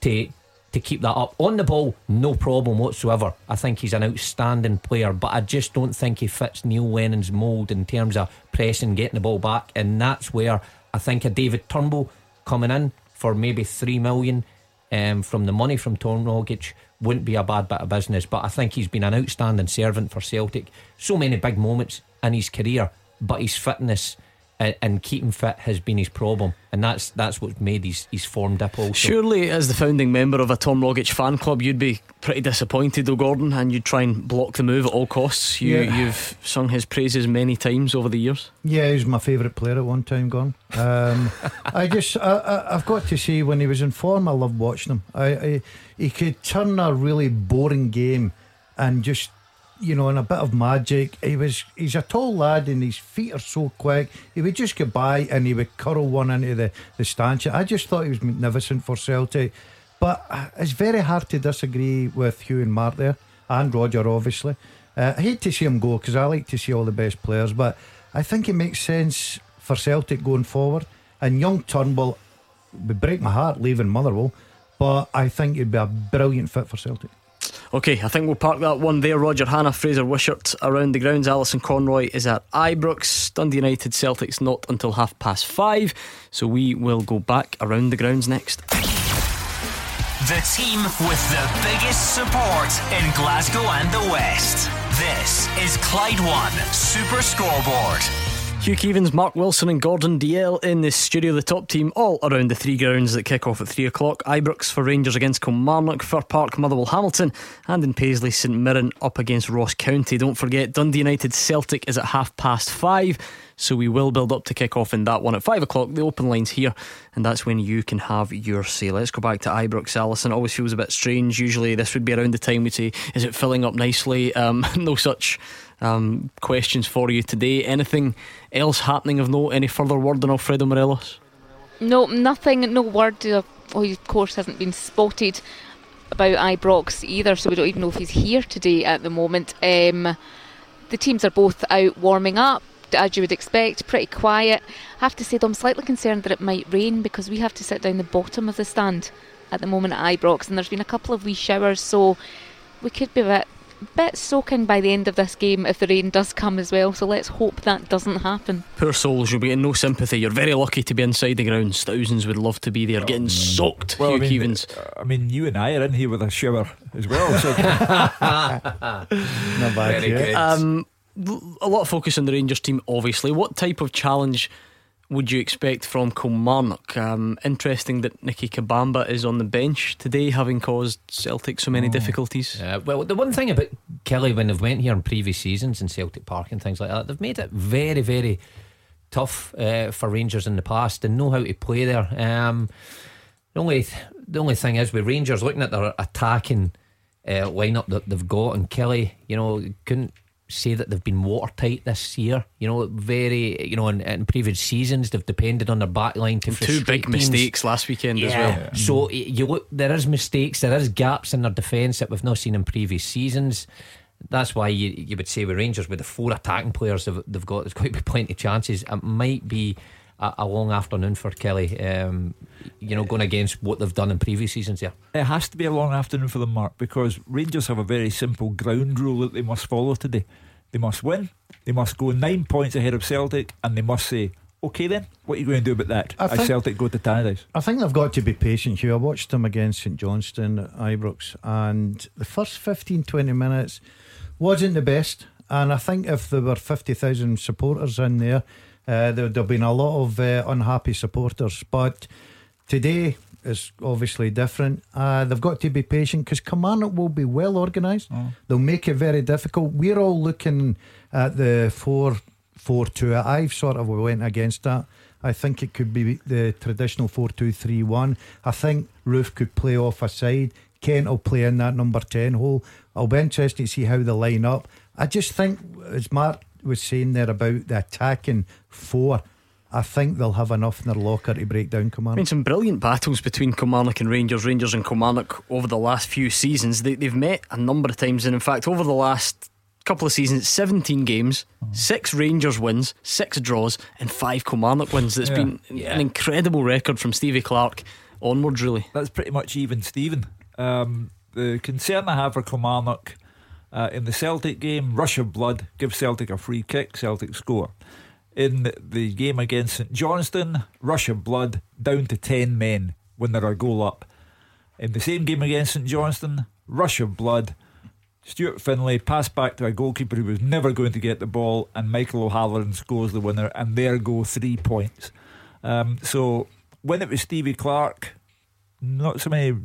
to to keep that up. On the ball, no problem whatsoever. I think he's an outstanding player, but I just don't think he fits Neil Lennon's mould in terms of pressing, getting the ball back. And that's where I think a David Turnbull coming in for maybe three million um, from the money from Tom Rogic wouldn't be a bad bit of business. But I think he's been an outstanding servant for Celtic. So many big moments in his career, but his fitness and keeping fit has been his problem, and that's that's what made his his form dip. Also, surely as the founding member of a Tom Rogic fan club, you'd be pretty disappointed, though, Gordon, and you'd try and block the move at all costs. You yeah. you've sung his praises many times over the years. Yeah, he was my favourite player at one time. Gone. Um, I just I, have got to say when he was in form, I loved watching him. I, I he could turn a really boring game and just you know, and a bit of magic. He was he's a tall lad and his feet are so quick. He would just get by and he would curl one into the, the stanchion. I just thought he was magnificent for Celtic. But uh, it's very hard to disagree with Hugh and Mark there, and Roger, obviously. Uh, I hate to see him go because I like to see all the best players, but I think it makes sense for Celtic going forward. And young Turnbull would break my heart leaving Motherwell, but I think he'd be a brilliant fit for Celtic. Okay, I think we'll park that one there. Roger Hannah, Fraser Wishart around the grounds. Alison Conroy is at Ibrox. Dundee United Celtics not until half past five. So we will go back around the grounds next. The team with the biggest support in Glasgow and the West. This is Clyde One Super Scoreboard. Hugh Keevins, Mark Wilson, and Gordon Dalziel in the studio. The top team all around the three grounds that kick off at three o'clock. Ibrox for Rangers against Kilmarnock, Fir Park, Motherwell, Hamilton, and in Paisley, St Mirren up against Ross County. Don't forget, Dundee United Celtic is at half past five. So we will build up to kick off in that one at five o'clock. The open line's here, and that's when you can have your say. Let's go back to Ibrox. Alison always feels a bit strange. Usually, this would be around the time we'd say, "Is it filling up nicely?" Um, no such um, questions for you today. Anything else happening of note? Any further word on Alfredo Morelos? No, nothing. No word. Of, he of course hasn't been spotted about Ibrox either, so we don't even know if he's here today at the moment. Um, the teams are both out warming up as you would expect, pretty quiet. I have to say, though, I'm slightly concerned that it might rain because we have to sit down the bottom of the stand at the moment at Ibrox, and there's been a couple of wee showers, so we could be a bit, bit soaking by the end of this game if the rain does come as well. So let's hope that doesn't happen. Poor souls, you'll be in no sympathy. You're very lucky to be inside the grounds. Thousands would love to be there, getting soaked. Well, Hugh I mean, Keevins. I mean, you and I are in here with a shower as well. So Not bad. Very yeah. good. Um, a lot of focus on the Rangers team, obviously. What type of challenge would you expect from Kilmarnock? Um, interesting that Nicky Kabamba is on the bench today, having caused Celtic so many difficulties. Uh, well, the one thing about Killie when they've went here in previous seasons in Celtic Park and things like that, they've made it very, very tough uh, for Rangers in the past and know how to play there. Um, the only the only thing is with Rangers looking at their attacking uh, lineup that they've got, and Killie, you know, couldn't say that they've been watertight this year. You know, very, you know, in, in previous seasons they've depended on their back line to Two big teams. mistakes last weekend as Yeah. well. So you look, there is mistakes, there is gaps in their defence that we've not seen in previous seasons. That's why you, you would say with Rangers, with the four attacking players they've, they've got, there's going to be plenty of chances. It might be a, a long afternoon for Killie. Um, you know, going against what they've done in previous seasons. Yeah, it has to be a long afternoon for them, Mark, because Rangers have a very simple ground rule that they must follow today. They must win, they must go nine points ahead of Celtic, and they must say, okay then, what are you going to do about that? I As think- Celtic go to Tannadice. I think they've got to be patient here. I watched them against St Johnstone at Ibrox, and the first 15 20 minutes wasn't the best. And I think if there were 50,000 supporters in there, uh, there have been a lot of uh, unhappy supporters. But today is obviously different. Uh, they've got to be patient because Kilmarnock will be well organised. They'll make it very difficult. We're all looking at the 4 4 2. I've sort of went against that. I think it could be the traditional 4 2 3 1. I think Roofe could play off a side. Kent will play in that number 10 hole. I'll be interested to see how they line up. I just think, as Mark was saying there about the attacking four, I think they'll have enough in their locker to break down I mean, Kilmarnock. some brilliant battles between Kilmarnock and Rangers, Rangers and Kilmarnock over the last few seasons. They, they've met a number of times, and in fact, over the last couple of seasons, 17 games, six Rangers wins, six draws, and five Kilmarnock wins. It's Yeah. been an incredible record from Stevie Clarke onwards, really. That's pretty much even, Stephen. Um, the concern I have for Kilmarnock uh, in the Celtic game, rush of blood, give Celtic a free kick, Celtic score. In the game against St Johnstone, rush of blood, down to 10 men when they're a goal up. In the same game against St Johnstone, rush of blood, Stuart Findlay passed back to a goalkeeper who was never going to get the ball, and Michael O'Halloran scores the winner, and there go three points. Um, so when it was Stevie Clarke, not so many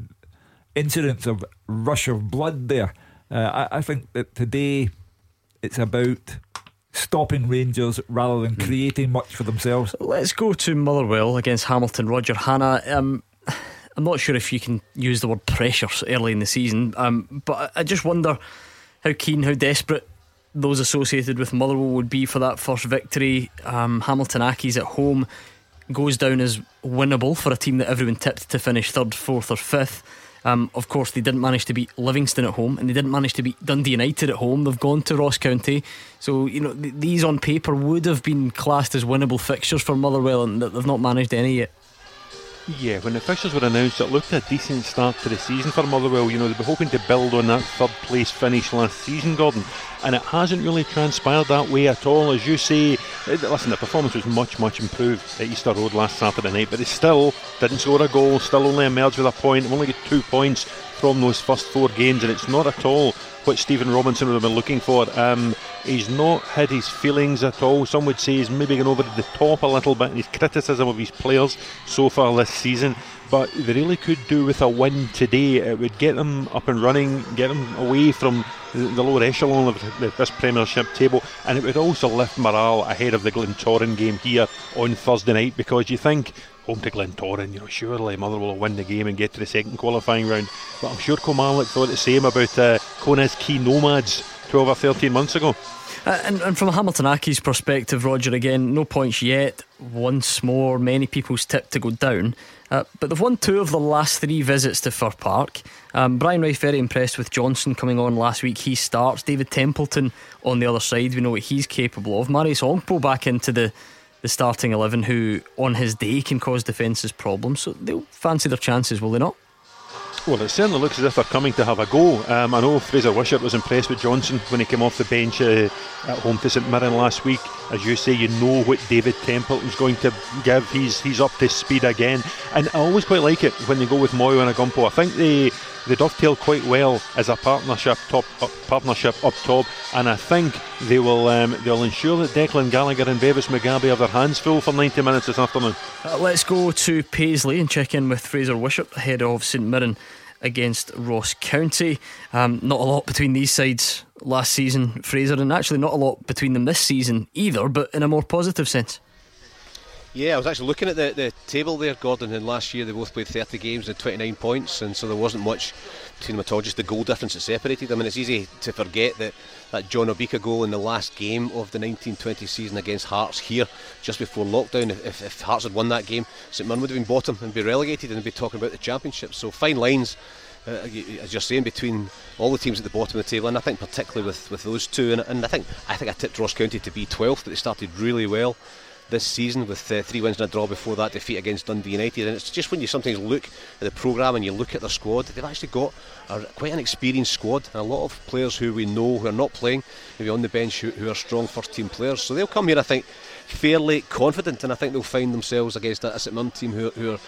incidents of rush of blood there. Uh, I, I think that today it's about stopping Rangers rather than creating much for themselves. Let's go to Motherwell against Hamilton. Roger Hannah. Um, I'm not sure if you can use the word pressure early in the season, um, but I I just wonder how keen, how desperate those associated with Motherwell would be for that first victory. Um, Hamilton Accies at home goes down as winnable for a team that everyone tipped to finish third, fourth, or fifth. Um, of course, they didn't manage to beat Livingston at home, and they didn't manage to beat Dundee United at home. They've gone to Ross County, so you know th- these on paper would have been classed as winnable fixtures for Motherwell, and th- they've not managed any yet. Yeah, when the fixtures were announced, it looked a decent start to the season for Motherwell. You know, they were hoping to build on that third place finish last season, Gordon, and it hasn't really transpired that way at all. As you say, eh, listen, the performance was much, much improved at Easter Road last Saturday night, but they still didn't score a goal, still only emerged with a point, only got two points from those first four games, and it's not at all what Stephen Robinson would have been looking for. Um, he's not had his feelings at all. Some would say he's maybe gone over the top a little bit in his criticism of his players so far this season. But they really could do with a win today. It would get them up and running, get them away from the lower echelon of this Premiership table, and it would also lift morale ahead of the Glentoran game here on Thursday night because you think home to Glentoran, you know, surely Motherwell will win the game and get to the second qualifying round. But I'm sure Kilmarnock thought the same about uh, Connah's Quay Nomads 12 or 13 months ago. Uh, and, and, from Hamilton Accies perspective, Roger, again, no points yet. Once more, many people's tip to go down. Uh, but they've won two of the last three visits to Fir Park. Um, Brian Rice very impressed with Johnson coming on last week. He starts. David Templeton on the other side. We know what he's capable of. Marios Ogkmpoe back into the, the starting 11, who on his day can cause defences problems. So they'll fancy their chances, will they not? Well, it certainly looks as if they're coming to have a go. Um, I know Fraser Wishart was impressed with Johnson when he came off the bench uh, at home to St Mirren last week. As you say, you know what David Templeton's going to give. He's he's up to speed again, and I always quite like it when they go with Moyo and Ogkmpoe. I think they they dovetail quite well as a partnership top up, partnership up top, and I think they will um, they'll ensure that Declan Gallagher and Bevis Mugabi have their hands full for 90 minutes this afternoon. Uh, let's go to Paisley and check in with Fraser Wishart ahead of St Mirren against Ross County. Um, not a lot between these sides last season, Fraser, and actually not a lot between them this season either, but in a more positive sense. Yeah, I was actually looking at the, the table there, Gordon, and last year they both played 30 games and 29 points, and so there wasn't much just the goal difference that separated them. And it's easy to forget that that John Obika goal in the last game of the 1920 season against Hearts here, just before lockdown, if, if Hearts had won that game, St Mirren would have been bottom and be relegated and be talking about the championship. So fine lines. Uh, as you're saying, between all the teams at the bottom of the table, and I think particularly with, with those two, and, and I think I think I tipped Ross County to be 12th, but they started really well this season with uh, three wins and a draw before that defeat against Dundee United. And it's just when you sometimes look at the programme and you look at their squad, they've actually got a, quite an experienced squad and a lot of players who we know who are not playing, maybe on the bench, who, who are strong first team players. So they'll come here, I think, fairly confident, and I think they'll find themselves against a St Mirren team who, who are,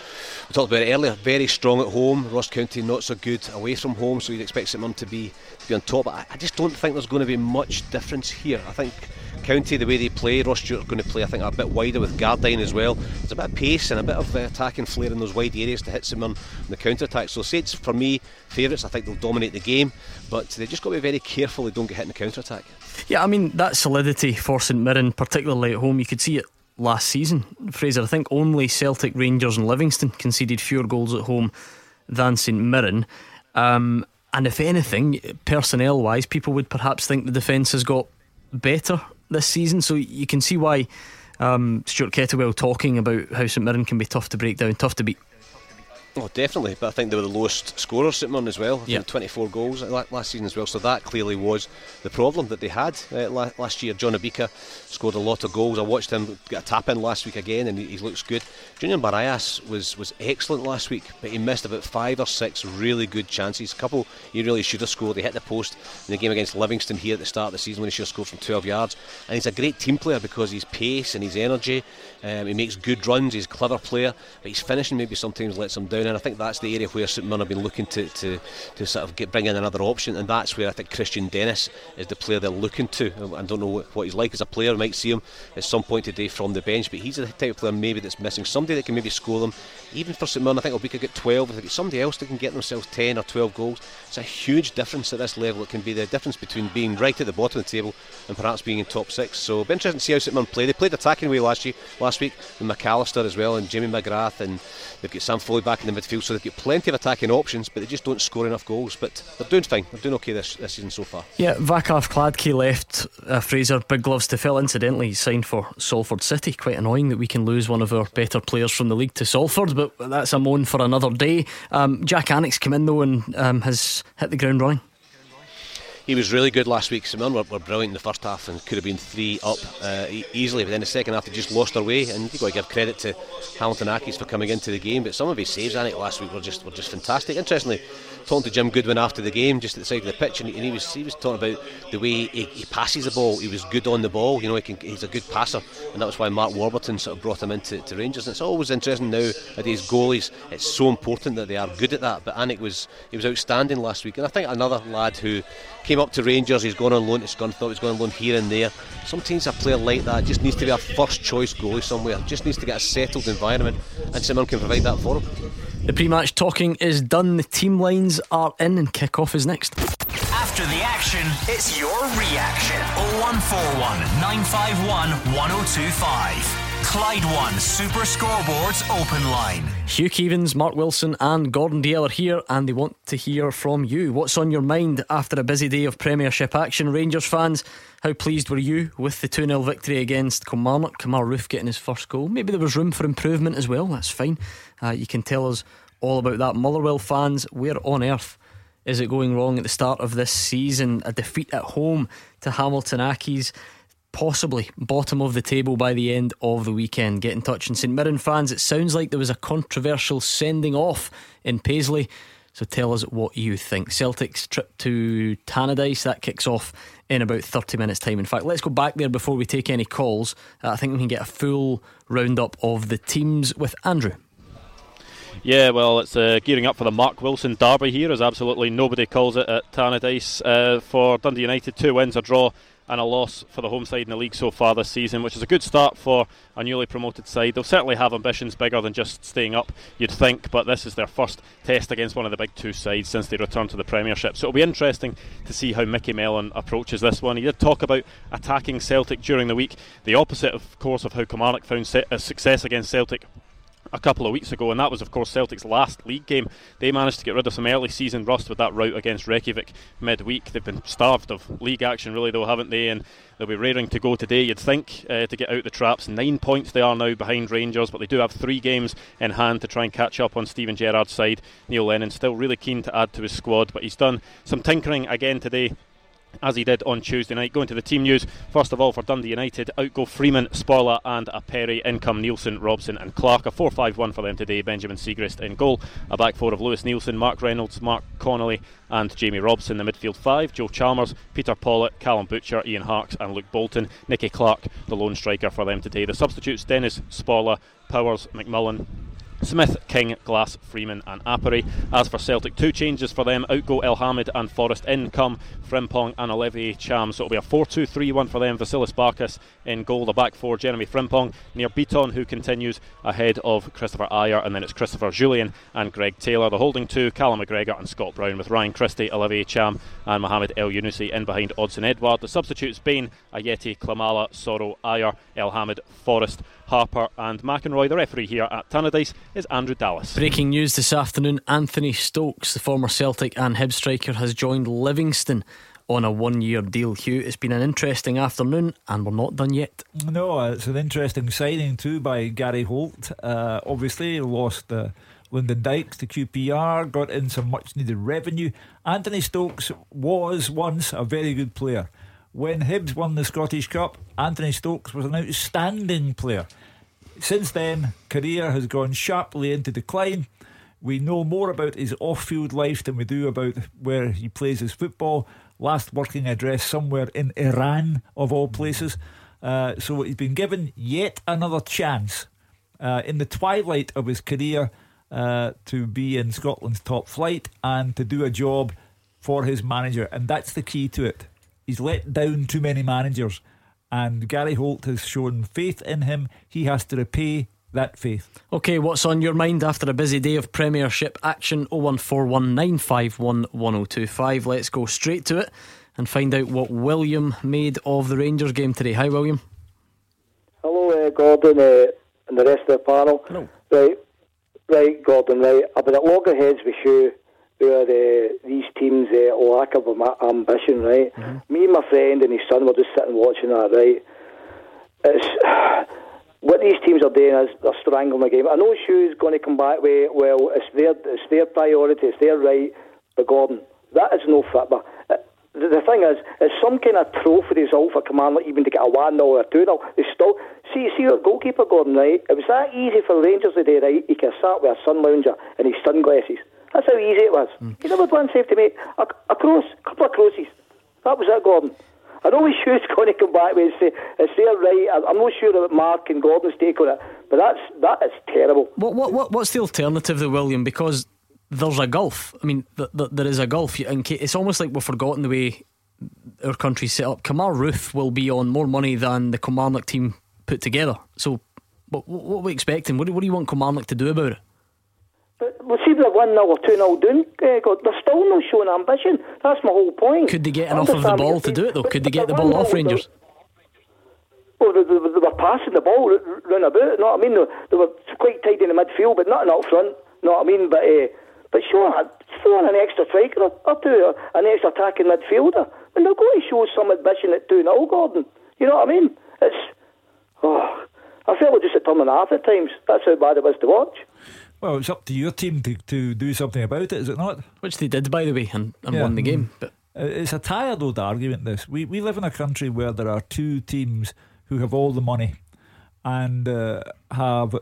we talked about it earlier, very strong at home. Ross County not so good away from home, so you'd expect St Mirren to be, to be on top. But I, I just don't think there's going to be much difference here. I think County, the way they play, Ross Stewart going to play, I think, a bit wider with Gardyne as well. There's a bit of pace and a bit of uh, attacking flair in those wide areas to hit someone on the counter attack. So, Saints, for me, favourites. I think they'll dominate the game, but they just got to be very careful they don't get hit in the counter attack. Yeah, I mean, that solidity for St Mirren, particularly at home, you could see it last season. Fraser, I think only Celtic, Rangers, and Livingston conceded fewer goals at home than St Mirren. Um, and if anything, personnel wise, people would perhaps think the defence has got better this season. So you can see why um, Stuart Kettlewell talking about how St Mirren can be tough to break down, tough to beat. Oh, definitely. But I think they were the lowest scorers St Mirren as well. Yeah. 24 goals last season as well. So that clearly was the problem that they had uh, last year. John Obika scored a lot of goals. I watched him get a tap in last week again, and he, he looks good. Junior Morias was was excellent last week, but he missed about five or six really good chances. A couple he really should have scored. He hit the post in the game against Livingston here at the start of the season when he should have scored from 12 yards. And he's a great team player because his pace and his energy. Um, he makes good runs. He's a clever player, but his finishing maybe sometimes lets him down. And I think that's the area where St Mirren have been looking to, to, to sort of get bring in another option, and that's where I think Kristian Dennis is the player they're looking to. I don't know what he's like as a player. I might see him at some point today from the bench, but he's the type of player maybe that's missing somebody that can maybe score them. Even for St Mirren, I think we could get 12. If they get somebody else that can get themselves 10 or 12 goals, it's a huge difference at this level. It can be the difference between being right at the bottom of the table and perhaps being in top six. So it'll be interesting to see how St Mirren play. They played attacking way last year, last week with McAllister as well, and Jimmy McGrath, and they've got Sam Foley back in the midfield, so they've got plenty of attacking options, but they just don't score enough goals. But they're doing fine. They're doing okay this, this season so far. Yeah, Vaclav Hladky left uh, Fraser big gloves to fill. Incidentally, he signed for Salford City. Quite annoying that we can lose one of our better players from the league to Salford, but that's a moan for another day. Um, Jak Alnwick's come in though and um, has hit the ground running he was really good last week. Simon were, were brilliant in the first half and could have been three up uh, easily, but then the second half they just lost their way. And you've got to give credit to Hamilton Accies for coming into the game. But some of his saves, I think, last week were just were just fantastic. Interestingly, talking to Jim Goodwin after the game, just at the side of the pitch, and he, was he was talking about the way he, he, passes the ball. He was good on the ball. You know, he can, he's a good passer, and that was why Mark Warburton sort of brought him into to Rangers. And it's always interesting now these goalies. It's so important that they are good at that. But Alnwick was he was outstanding last week, and I think another lad who came up to Rangers. He's gone on loan to Scunthorpe. He's gone on loan here and there. Sometimes a player like that just needs to be a first choice goalie somewhere. Just needs to get a settled environment, and someone can provide that for him. The pre-match talking is done. The team lines are in, and kick-off is next. After the action, it's your reaction. 0141 951 1025. Clyde One Super Scoreboards Open Line. Hugh Keevins, Mark Wilson, and Gordon Dalziel are here, and they want to hear from you. What's on your mind after a busy day of Premiership action? Rangers fans, how pleased were you with the 2 0 victory against Kilmarnock? Kemar Roofe getting his first goal. Maybe there was room for improvement as well. That's fine. Uh, you can tell us all about that. Motherwell fans, where on earth is it going wrong at the start of this season? A defeat at home to Hamilton Accies possibly bottom of the table by the end of the weekend. Get in touch. And St Mirren fans, it sounds like there was a controversial sending off in Paisley. So tell us what you think. Celtic's trip to Tannadice, that kicks off in about 30 minutes' time. In fact, let's go back there before we take any calls. I think we can get a full roundup of the teams with Andrew. Yeah, well, it's uh, gearing up for the Mark Wilson derby here, as absolutely nobody calls it at Tannadice. Uh, for Dundee United, two wins, a draw, and a loss for the home side in the league so far this season, which is a good start for a newly promoted side. They'll certainly have ambitions bigger than just staying up, you'd think, but this is their first test against one of the big two sides since they returned to the Premiership. So it'll be interesting to see how Micky Mellon approaches this one. He did talk about attacking Celtic during the week, the opposite, of course, of how Kilmarnock found uh, success against Celtic a couple of weeks ago, and that was, of course, Celtic's last league game. They managed to get rid of some early season rust with that rout against Reykjavik midweek. They've been starved of league action, really, though, haven't they? And they'll be raring to go today, you'd think, uh, to get out the traps. Nine points they are now behind Rangers, but they do have three games in hand to try and catch up on Steven Gerrard's side. Neil Lennon still really keen to add to his squad, but he's done some tinkering again today as he did on Tuesday night. Going to the team news, first of all for Dundee United, out go Freeman, Sporle, and a Perry. In come Neilson, Robson, and Clark. A 4 5 1 for them today. Benjamin Siegrist in goal. A back four of Lewis Neilson, Mark Reynolds, Mark Connolly, and Jamie Robson. The midfield five Joe Chalmers, Peter Pawlett, Callum Butcher, Ian Harkes, and Luke Bolton. Nicky Clark, the lone striker for them today. The substitutes Dennis Sporle, Powers, McMullen, Smith, King, Glass, Freeman, and Appere. As for Celtic, two changes for them. Out go El Hamid and Forrest. In come Frimpong and Olivier Ntcham. So it'll be a 4 2 3 1 for them. Vasilis Barkas in goal. The back four Jeremy Frimpong. Nir Bitton, who continues ahead of Kristoffer Ajer. And then it's Christopher Jullien and Greg Taylor. The holding two Callum McGregor and Scott Brown with Ryan Christie, Olivier Ntcham, and Mohamed Elyounoussi in behind Odsonne Edouard. The substitutes Bain, Ajeti, Klimala, Soro, El Hamid, Forrest. Harper and McInroy. The referee here at Tannadice is Andrew Dallas. Breaking news this afternoon Anthony Stokes, the former Celtic and Hib striker, has joined Livingston on a one year deal. Hugh, it's been an interesting afternoon and we're not done yet. No, it's an interesting signing too by Gary Holt. Uh, obviously, lost. Uh, Lyndon Dykes to QPR, got in some much needed revenue. Anthony Stokes was once a very good player. When Hibs won the Scottish Cup, Anthony Stokes was an outstanding player. Since then, career has gone sharply into decline. We know more about his off field life than we do about where he plays his football. Last working address somewhere in Iran, of all places. Uh, so he's been given yet another chance uh, in the twilight of his career uh, to be in Scotland's top flight and to do a job for his manager. And that's the key to it. He's let down too many managers and Gary Holt has shown faith in him. He has to repay that faith. Okay, what's on your mind after a busy day of Premiership action? 01419511025. Let's go straight to it and find out what William made of the Rangers game today. Hi, William. Hello, uh, Gordon, uh, and the rest of the panel. Hello. Right, right, Gordon. Right, I've been at loggerheads with you where uh, these teams' uh, lack of ambition, right? Mm-hmm. Me and my friend and his son were just sitting watching that, right? It's what these teams are doing is they're strangling the game. I know Hugh's going to come back with, well, it's their it's their priority, it's their right, but Gordon, that is no. But uh, the, the thing is, it's some kind of trophy result for Command, even to get a 1 0 or a 2 0. They still, see, see your goalkeeper, Gordon, right? It was that easy for Rangers today, right? He could have sat with a sun lounger and his sunglasses That's how easy it was. Mm. You never had one save to make. A, a cross, a couple of crosses. That was it, Gordon. I know his shoe's going to come back with and say, it's there right. I- I'm not sure about Mark and Gordon's take on it, but that's that is terrible. What, what, what, what's the alternative, though, William? Because there's a gulf. I mean, th- th- there is a gulf. It's almost like we've forgotten the way our country's set up. Kemar Roofe will be on more money than the Kilmarnock team put together. So, what, what are we expecting? What do, what do you want Kilmarnock to do about it? But we'll see if they're 1 0 or 2 0 down. Uh, God, they're still not showing ambition. That's my whole point. Could they get enough of the ball to do it, though? Could they get the ball off Rangers? Well, they, they, they were passing the ball round about. you Know what I mean? They, they were quite tight in the midfield, but nothing up front. you Know what I mean? But uh, but sure, throw in an extra striker or, two, an extra attacking midfielder, and they're going to show some ambition at two 0 Gordon. You know what I mean? It's oh, I felt it just at turn and a half at times. That's how bad it was to watch. Well, it's up to your team to, to do something about it, is it not? Which they did, by the way, and, and Yeah. won the game. But Uh, It's a tired old argument, this. We, we live in a country where there are two teams who have all the money and uh, have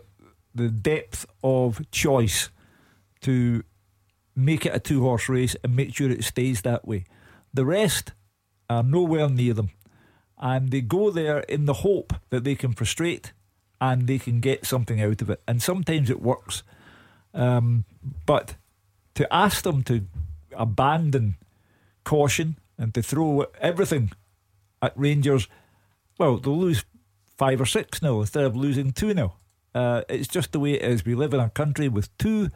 the depth of choice to make it a two horse race and make sure it stays that way. The rest are nowhere near them. And they go there in the hope that they can frustrate and they can get something out of it. And sometimes it works. Um, but to ask them to abandon caution and to throw everything at Rangers, well, they'll lose five or six nil instead of losing two nil. Uh, it's just the way it is. We live in a country with two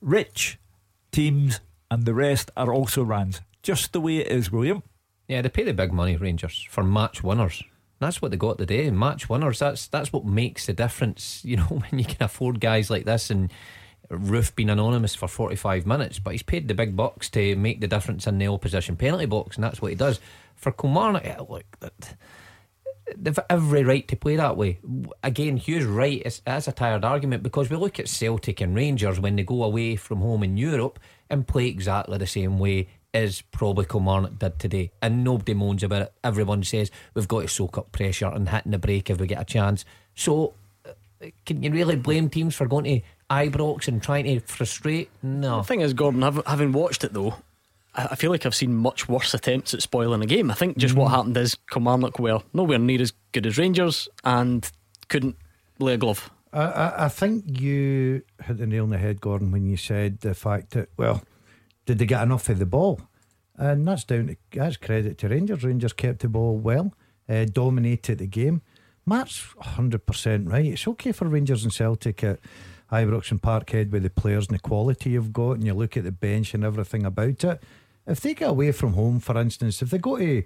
rich teams, and the rest are also rans. Just the way it is, William. Yeah, they pay the big money, Rangers, for match winners. That's what they got today. Match winners. That's that's what makes the difference. You know, when you can afford guys like this and Roofe being anonymous for 45 minutes, but he's paid the big bucks to make the difference in the opposition penalty box, and that's what he does. For Kilmarnock, yeah, look, they've every right to play that way. Again, Hugh's right. It's, that's a tired argument because we look at Celtic and Rangers when they go away from home in Europe and play exactly the same way as probably Kilmarnock did today. And nobody moans about it. Everyone says we've got to soak up pressure and hitting the break if we get a chance. So, uh, can you really blame teams for going to Ibrox and trying to frustrate? No. The thing is, Gordon, having watched it though, I I feel like I've seen much worse attempts at spoiling a game. I think just what Mm. happened is Kilmarnock were nowhere near as good as Rangers and couldn't lay a glove. I, I, I think you hit the nail on the head, Gordon, when you said the fact that well, did they get enough of the ball? And that's down to that's credit to Rangers. Rangers kept the ball well, uh, dominated the game. Matt's hundred percent right. It's okay for Rangers and Celtic at Ibrox and Parkhead with the players and the quality you've got, and you look at the bench and everything about it. If they get away from home, for instance, if they go to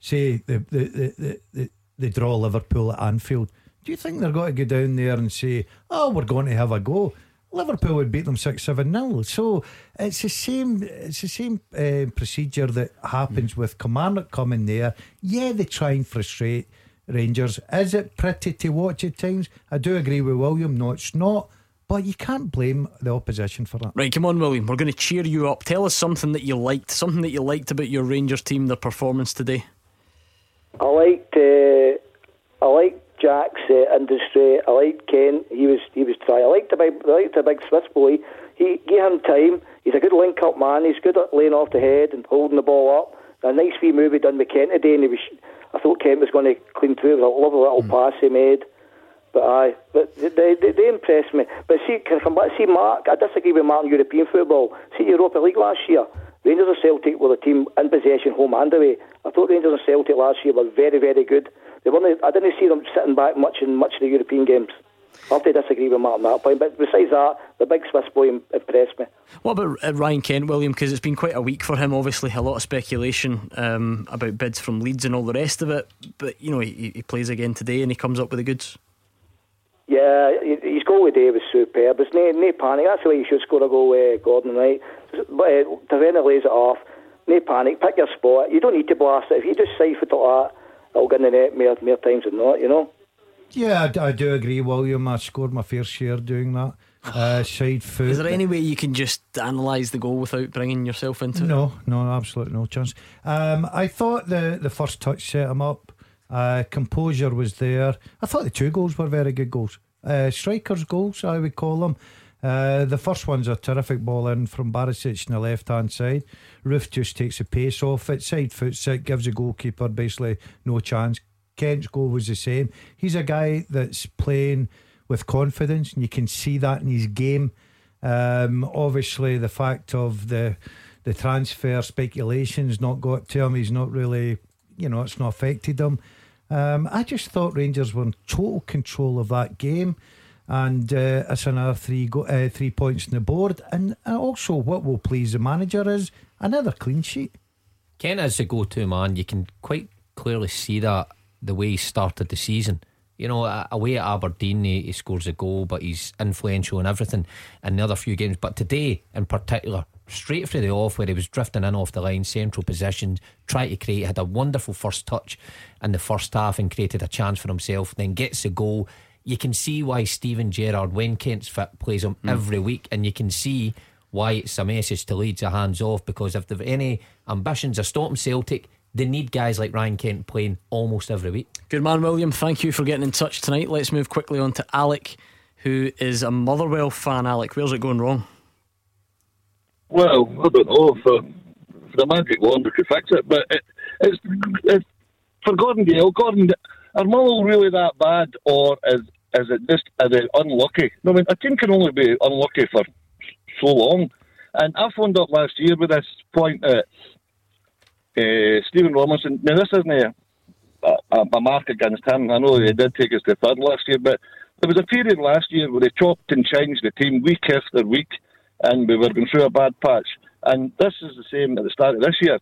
say the the the, the, the, draw Liverpool at Anfield, do you think they're going to go down there and say, "Oh, we're going to have a go"? Liverpool would beat them six seven nil. So it's the same. It's the same uh, procedure that happens with Kilmarnock coming there. Yeah, they try and frustrate Rangers. Is it pretty to watch at times? I do agree with William. No, it's not. But you can't blame the opposition for that. Right, come on, William. We're going to cheer you up. Tell us something that you liked, something that you liked about your Rangers team, their performance today. I liked uh, I liked Jack's uh, industry. I liked Kent. He was he was try. I liked the big I liked the big Swiss boy. He gave him time. He's a good link up man. He's good at laying off the head and holding the ball up. A nice wee move he done with Kent today, and he was. I thought Kent was going to clean through. It was a lovely little pass he made. But aye, but they, they, they impressed me. But see, can I come back? See, Mark, I disagree with Mark European football. See, Europa League last year, Rangers and Celtic were the team in possession, home and away. I thought Rangers and Celtic last year were very, very good. They weren't, I didn't see them sitting back much in much of the European games. I have to disagree with Mark on that point. But besides that, the big Swiss boy impressed me. What about uh, Ryan Kent, William? Because it's been quite a week for him. Obviously, a lot of speculation um, about bids from Leeds and all the rest of it. But you know, he, he plays again today and he comes up with the goods. Yeah, he- his goal today was superb. There's no, no panic. That's the way you should score a goal, uh, Gordon, right? But uh, Tavernier lays it off. No panic. Pick your spot. You don't need to blast it. If you just siphon it like that, it'll get in the net more, more times than not, you know? Yeah, I do agree, William. I scored my fair share doing that. Uh, side foot. Is there any way you can just analyse the goal without bringing yourself into it? No, no, absolutely no chance. Um, I thought the, the first touch set him up. Uh, composure was there. I thought the two goals were very good goals. Uh, strikers' goals, I would call them. Uh, the first one's a terrific ball in from Barisic on the left hand side. Roofe just takes the pace off it, side foots it, gives the goalkeeper basically no chance. Kent's goal was the same. He's a guy that's playing with confidence, and you can see that in his game. Um, obviously, the fact of the the transfer speculations not got to him. He's not really, you know, it's not affected him. Um, I just thought Rangers were in total control of that game and uh, it's another three go- uh, three points on the board. And also, what will please the manager is another clean sheet. Kent is the go-to man. You can quite clearly see that the way he started the season. You know, away at Aberdeen, he, he scores a goal, but he's influential in everything in the other few games. But today, in particular, straight through the off where he was drifting in off the line, central positions, tried to create, had a wonderful first touch in the first half and created a chance for himself, then gets the goal you can see why Steven Gerrard, when Kent's fit, plays him mm. every week, and you can see why it's a message to Leeds a hands off because if they've any ambitions of stopping Celtic, they need guys like Ryan Kent playing almost every week. Good man, William. Thank you for getting in touch tonight. Let's move quickly on to Alec, who is a Motherwell fan. Alec, where's it going wrong? Well, I don't know for, for the magic wand could fix it, but it, it's, it's for Gordon Gale. Gordon are Mullin really that bad, or is is it just are they unlucky? No, I mean a team can only be unlucky for so long. And I phoned up last year with this point that uh, Stephen Robinson. Now this isn't a, a, a mark against him. I know he did take us to third last year, but there was a period last year where they chopped and changed the team week after week, and we were going through a bad patch. And this is the same at the start of this year.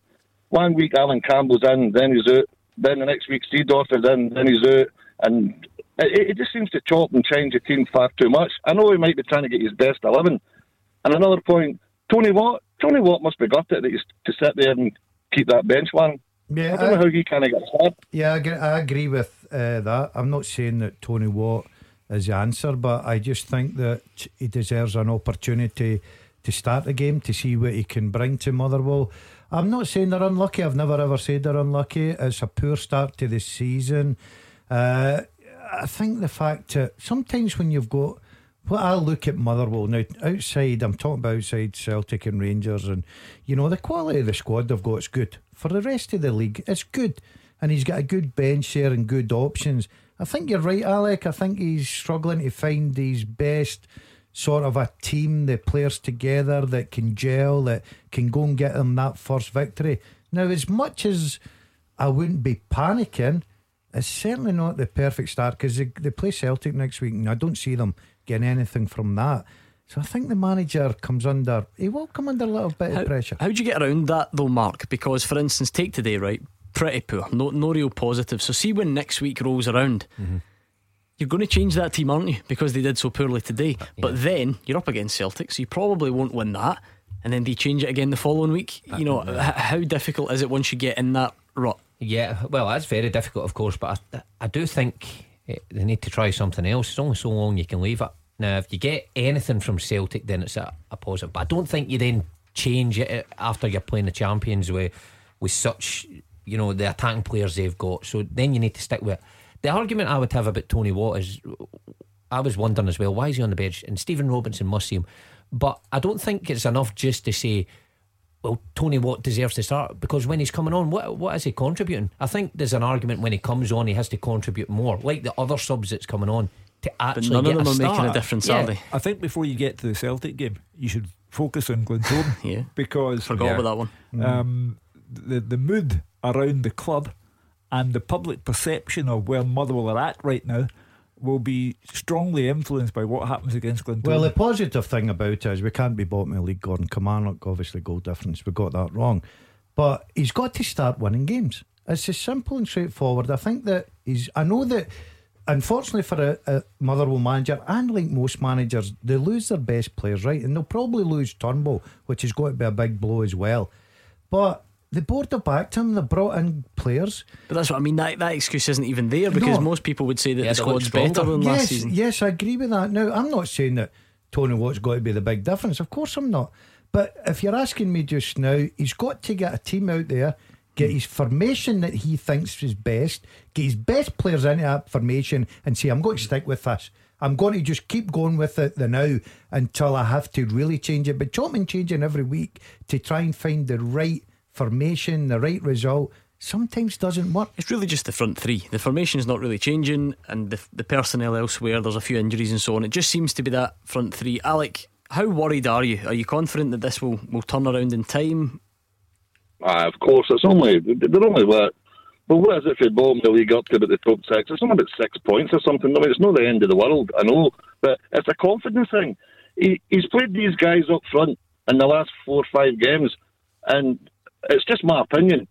One week Allan Campbell's in, then he's out. Then the next week, Seedorf is in, then he's out. And it, it, just seems to chop and change the team far too much. I know he might be trying to get his best 11. And another point, Tony Watt, Tony Watt must be gutted that he's to sit there and keep that bench one. Yeah, I don't I, know how he kind of got started. Yeah, I agree, I agree with uh, that. I'm not saying that Tony Watt is the answer, but I just think that he deserves an opportunity to start the game to see what he can bring to Motherwell. I'm not saying they're unlucky. I've never ever said they're unlucky. It's a poor start to the season. Uh, I think the fact that sometimes when you've got what I look at Motherwell now outside, I'm talking about outside Celtic and Rangers, and you know the quality of the squad they've got is good. For the rest of the league, it's good, and he's got a good bench there and good options. I think you're right, Alec. I think he's struggling to find his best sort of a team, the players together that can gel, that can go and get them that first victory. Now, as much as I wouldn't be panicking, it's certainly not the perfect start because they, they play Celtic next week and I don't see them getting anything from that. So I think the manager comes under, he will come under a little bit how, of pressure. How would you get around that though, Mark? Because, for instance, take today, right? Pretty poor, no, no real positive. So see when next week rolls around. Mm-hmm you're going to change that team, aren't you? Because they did so poorly today. Yeah. But then you're up against Celtic, so you probably won't win that. And then they change it again the following week. Uh, you know, h- how difficult is it once you get in that rut? Yeah, well, that's very difficult, of course. But I, I do think eh, they need to try something else. It's only so long you can leave it. Now, if you get anything from Celtic, then it's a, a positive. But I don't think you then change it eh, after you're playing the champions with with such, you know, the attacking players they've got. So then you need to stick with it the argument I would have about Tony Watt is I was wondering as well, why is he on the bench? And Stephen Robinson must see him. But I don't think it's enough just to say, well, Tony Watt deserves to start because when he's coming on, what what is he contributing? I think there's an argument when he comes on, he has to contribute more, like the other subs that's coming on. To actually but none of them are start. making a difference, yeah. are they? I think before you get to the Celtic game, you should focus on Glentoran. yeah, because forgot yeah, about that one. Um, the the mood around the club and the public perception of where Motherwell are at right now will be strongly influenced by what happens against Glentoran. Well, the positive thing about it is we can't be bottom of the league. Gordon Kilmarnock, obviously, goal difference. We got that wrong, but he's got to start winning games. It's as simple and straightforward. I think that he's. I know that. Unfortunately for a, a Motherwell manager, and like most managers, they lose their best players, right? And they'll probably lose Turnbull, which is going to be a big blow as well. But the board have backed him. They brought in players. But that's what I mean. That, that excuse isn't even there because no. most people would say that yeah, the squad's better than yes, last season. Yes, I agree with that. Now, I'm not saying that Tony Watt's got to be the big difference. Of course, I'm not. But if you're asking me just now, he's got to get a team out there, get his formation that he thinks is best, get his best players into that formation, and say, I'm going to stick with this. I'm going to just keep going with it the now until I have to really change it. But chopping and changing every week to try and find the right formation, the right result, sometimes doesn't work. It's really just the front three. The formation's not really changing, and the, the personnel elsewhere, there's a few injuries and so on. It just seems to be that front three. Alec, how worried are you? Are you confident that this will, will turn around in time? Ah, of course, it's only they're only what. Well, what is it for bottom of the league up to about the top six? It's only about six points or something. I mean, it's not the end of the world, I know, but it's a confidence thing. He, he's played these guys up front in the last four or five games, and it's just my opinion.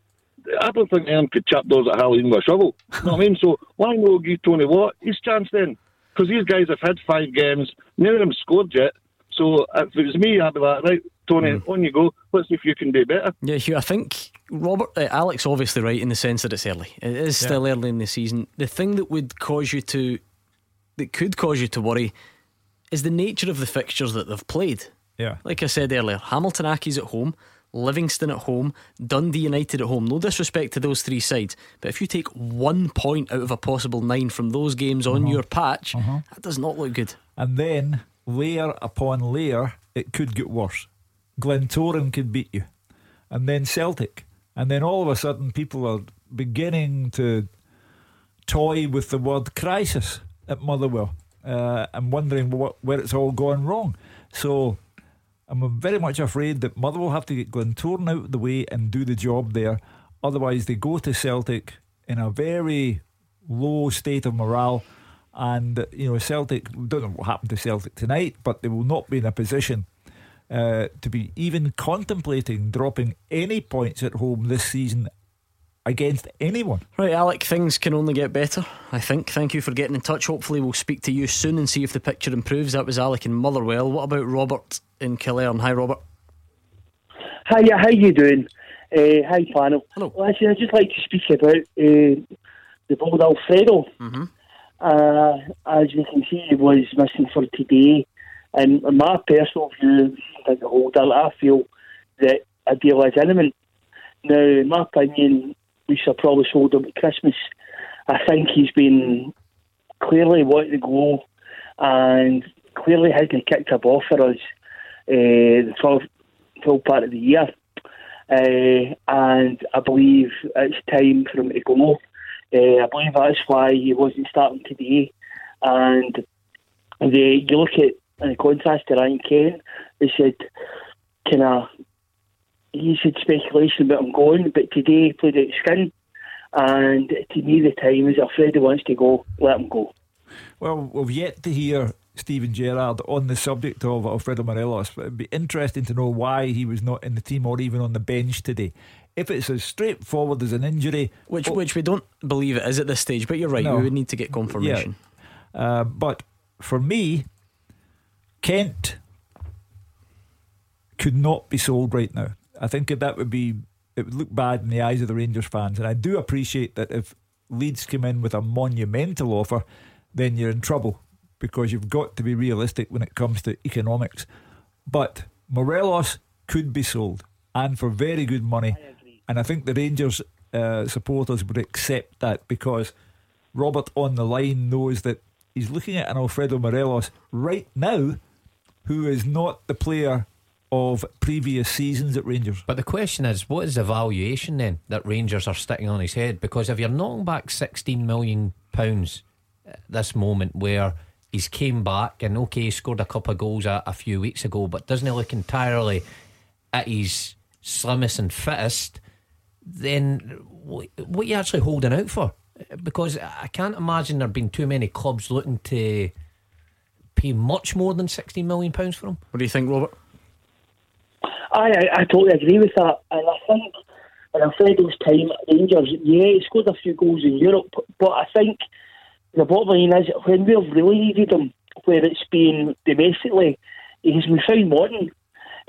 I don't think anyone could chap those at Halloween with a shovel. You know what I mean? So why not give Tony Watt his chance then? Because these guys have had five games, none of them scored yet. So if it was me, I'd be like, right, Tony, mm. on you go. Let's see if you can do better. Yeah, Hugh, I think Robert, uh, Alex, obviously right in the sense that it's early. It is yeah. still early in the season. The thing that would cause you to, that could cause you to worry, is the nature of the fixtures that they've played. Yeah, like I said earlier, Hamilton Accies at home. Livingston at home, Dundee United at home. No disrespect to those three sides, but if you take one point out of a possible nine from those games on uh-huh. your patch, uh-huh. that does not look good. And then layer upon layer, it could get worse. Glentoran could beat you, and then Celtic, and then all of a sudden people are beginning to toy with the word crisis at Motherwell uh, and wondering what, where it's all gone wrong. So I'm very much afraid that Motherwell will have to get Glentoran out of the way and do the job there. Otherwise, they go to Celtic in a very low state of morale and, you know, Celtic, don't know what happened to Celtic tonight, but they will not be in a position uh, to be even contemplating dropping any points at home this season against anyone. Right, Alec, things can only get better, I think. Thank you for getting in touch. Hopefully, we'll speak to you soon and see if the picture improves. That was Alec in Motherwell. What about Robert in Killearn? Hi, Robert. Hi, yeah, how you doing? Uh, hi, panel. Hello. Well, actually, I'd just like to speak about uh, the bold Alfredo. Mm-hmm. Uh, as you can see, he was missing for today. And my personal view, I think the whole I feel that a deal is imminent. Now, in my opinion, we should probably sold him at Christmas. I think he's been clearly wanting to go and clearly hasn't kicked a ball for us uh, the full, full part of the year. Uh, and I believe it's time for him to go. Uh, I believe that's why he wasn't starting today. And the, you look at in contrast to Ryan Kent, they said, kind of, he said speculation about him going, but today he played out skin. And to me, the time is if Alfredo wants to go, let him go. Well, we've yet to hear Steven Gerrard on the subject of Alfredo Morelos, but it'd be interesting to know why he was not in the team or even on the bench today. If it's as straightforward as an injury, which oh, which we don't believe it is at this stage, but you're right, no, we would need to get confirmation. Yeah. Uh, but for me, Kent could not be sold right now. I think that would be it would look bad in the eyes of the Rangers fans, and I do appreciate that if Leeds come in with a monumental offer, then you're in trouble because you've got to be realistic when it comes to economics. But Morelos could be sold, and for very good money. And I think the Rangers uh, supporters would accept that because Robert on the line knows that he's looking at an Alfredo Morelos right now who is not the player of previous seasons at Rangers. But the question is, what is the valuation then that Rangers are sticking on his head? Because if you're knocking back 16 million pounds at this moment where he's came back and okay, he scored a couple of goals a, a few weeks ago, but doesn't he look entirely at his slimmest and fittest? Then what, what are you actually holding out for? Because I can't imagine there being too many clubs looking to pay much more than sixteen million pounds for him. What do you think, Robert? I, I, I totally agree with that, and I think in Alfredo's time at Rangers, yeah, he scored a few goals in Europe, but I think the bottom line is when we've really needed him, where it's been domestically, he's been found wanting.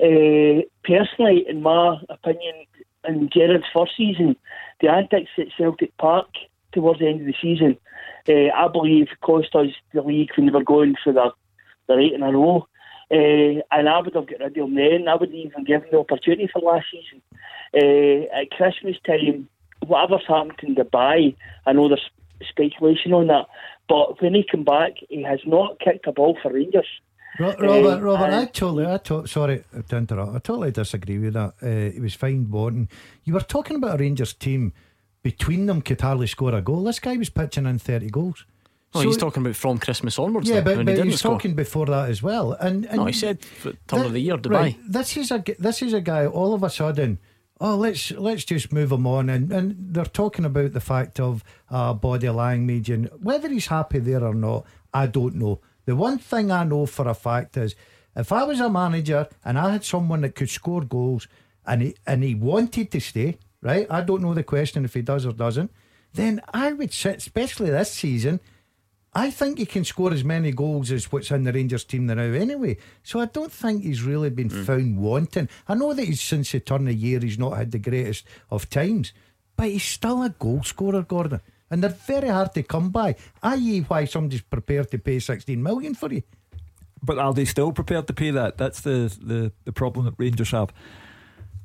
Uh, personally, in my opinion, in Gerrard's first season, the antics at Celtic Park towards the end of the season, uh, I believe cost us the league when they were going for their, their eight in a row. Uh, and I would have got rid of him then. I wouldn't even give him the opportunity for last season. Uh, at Christmas time, whatever's happened in Dubai, I know there's speculation on that, But when he came back, he has not kicked a ball for Rangers. Robert, um, Robert, I totally, I to- sorry to interrupt. I totally disagree with that. Uh, he was fine wanting. You were talking about a Rangers team between them could hardly score a goal. This guy was pitching in thirty goals. Oh, so, he's talking about from Christmas onwards. Yeah, then, but, but he he's score. talking before that as well. And, and no, he said turn of the year, Dubai. Right, this is a this is a guy. All of a sudden, oh, let's let's just move him on. And, and they're talking about the fact of uh, body language and whether he's happy there or not. I don't know. The one thing I know for a fact is, if I was a manager and I had someone that could score goals and he and he wanted to stay, right? I don't know the question if he does or doesn't. Then I would sit, especially this season. I think he can score as many goals as what's in the Rangers team now anyway. So I don't think he's really been mm. found wanting. I know that he's since the turn of year he's not had the greatest of times, but he's still a goal scorer, Gordon. And they're very hard to come by, i.e., why somebody's prepared to pay 16 million for you. But are they still prepared to pay that? That's the, the, the problem that Rangers have.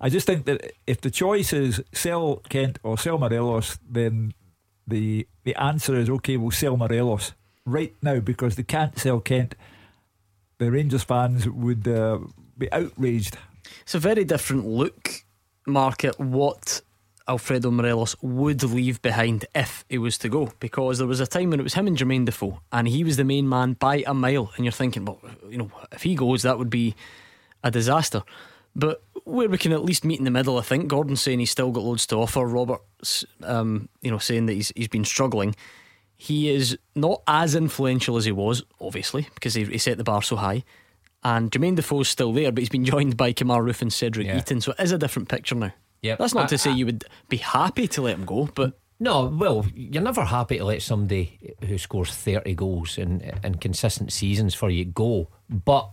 I just think that if the choice is sell Kent or sell Morelos, then the the answer is okay, we'll sell Morelos right now because they can't sell Kent. The Rangers fans would uh, be outraged. It's a very different look, Market, what Alfredo Morelos would leave behind if he was to go. Because there was a time when it was him and Jermaine Defoe, and he was the main man by a mile. And you're thinking, well, you know, if he goes, that would be a disaster. But where we can at least meet in the middle, I think. Gordon's saying he's still got loads to offer. Robert's, um, you know, saying that he's he's been struggling. He is not as influential as he was, obviously, because he, he set the bar so high. And Jermaine Defoe's still there, but he's been joined by Kemar Roofe and Cedric yeah. Itten, so it is a different picture now. Yeah, that's not I, to say I, you would be happy to let him go, but no, well, you're never happy to let somebody who scores 30 goals in, in consistent seasons for you go. But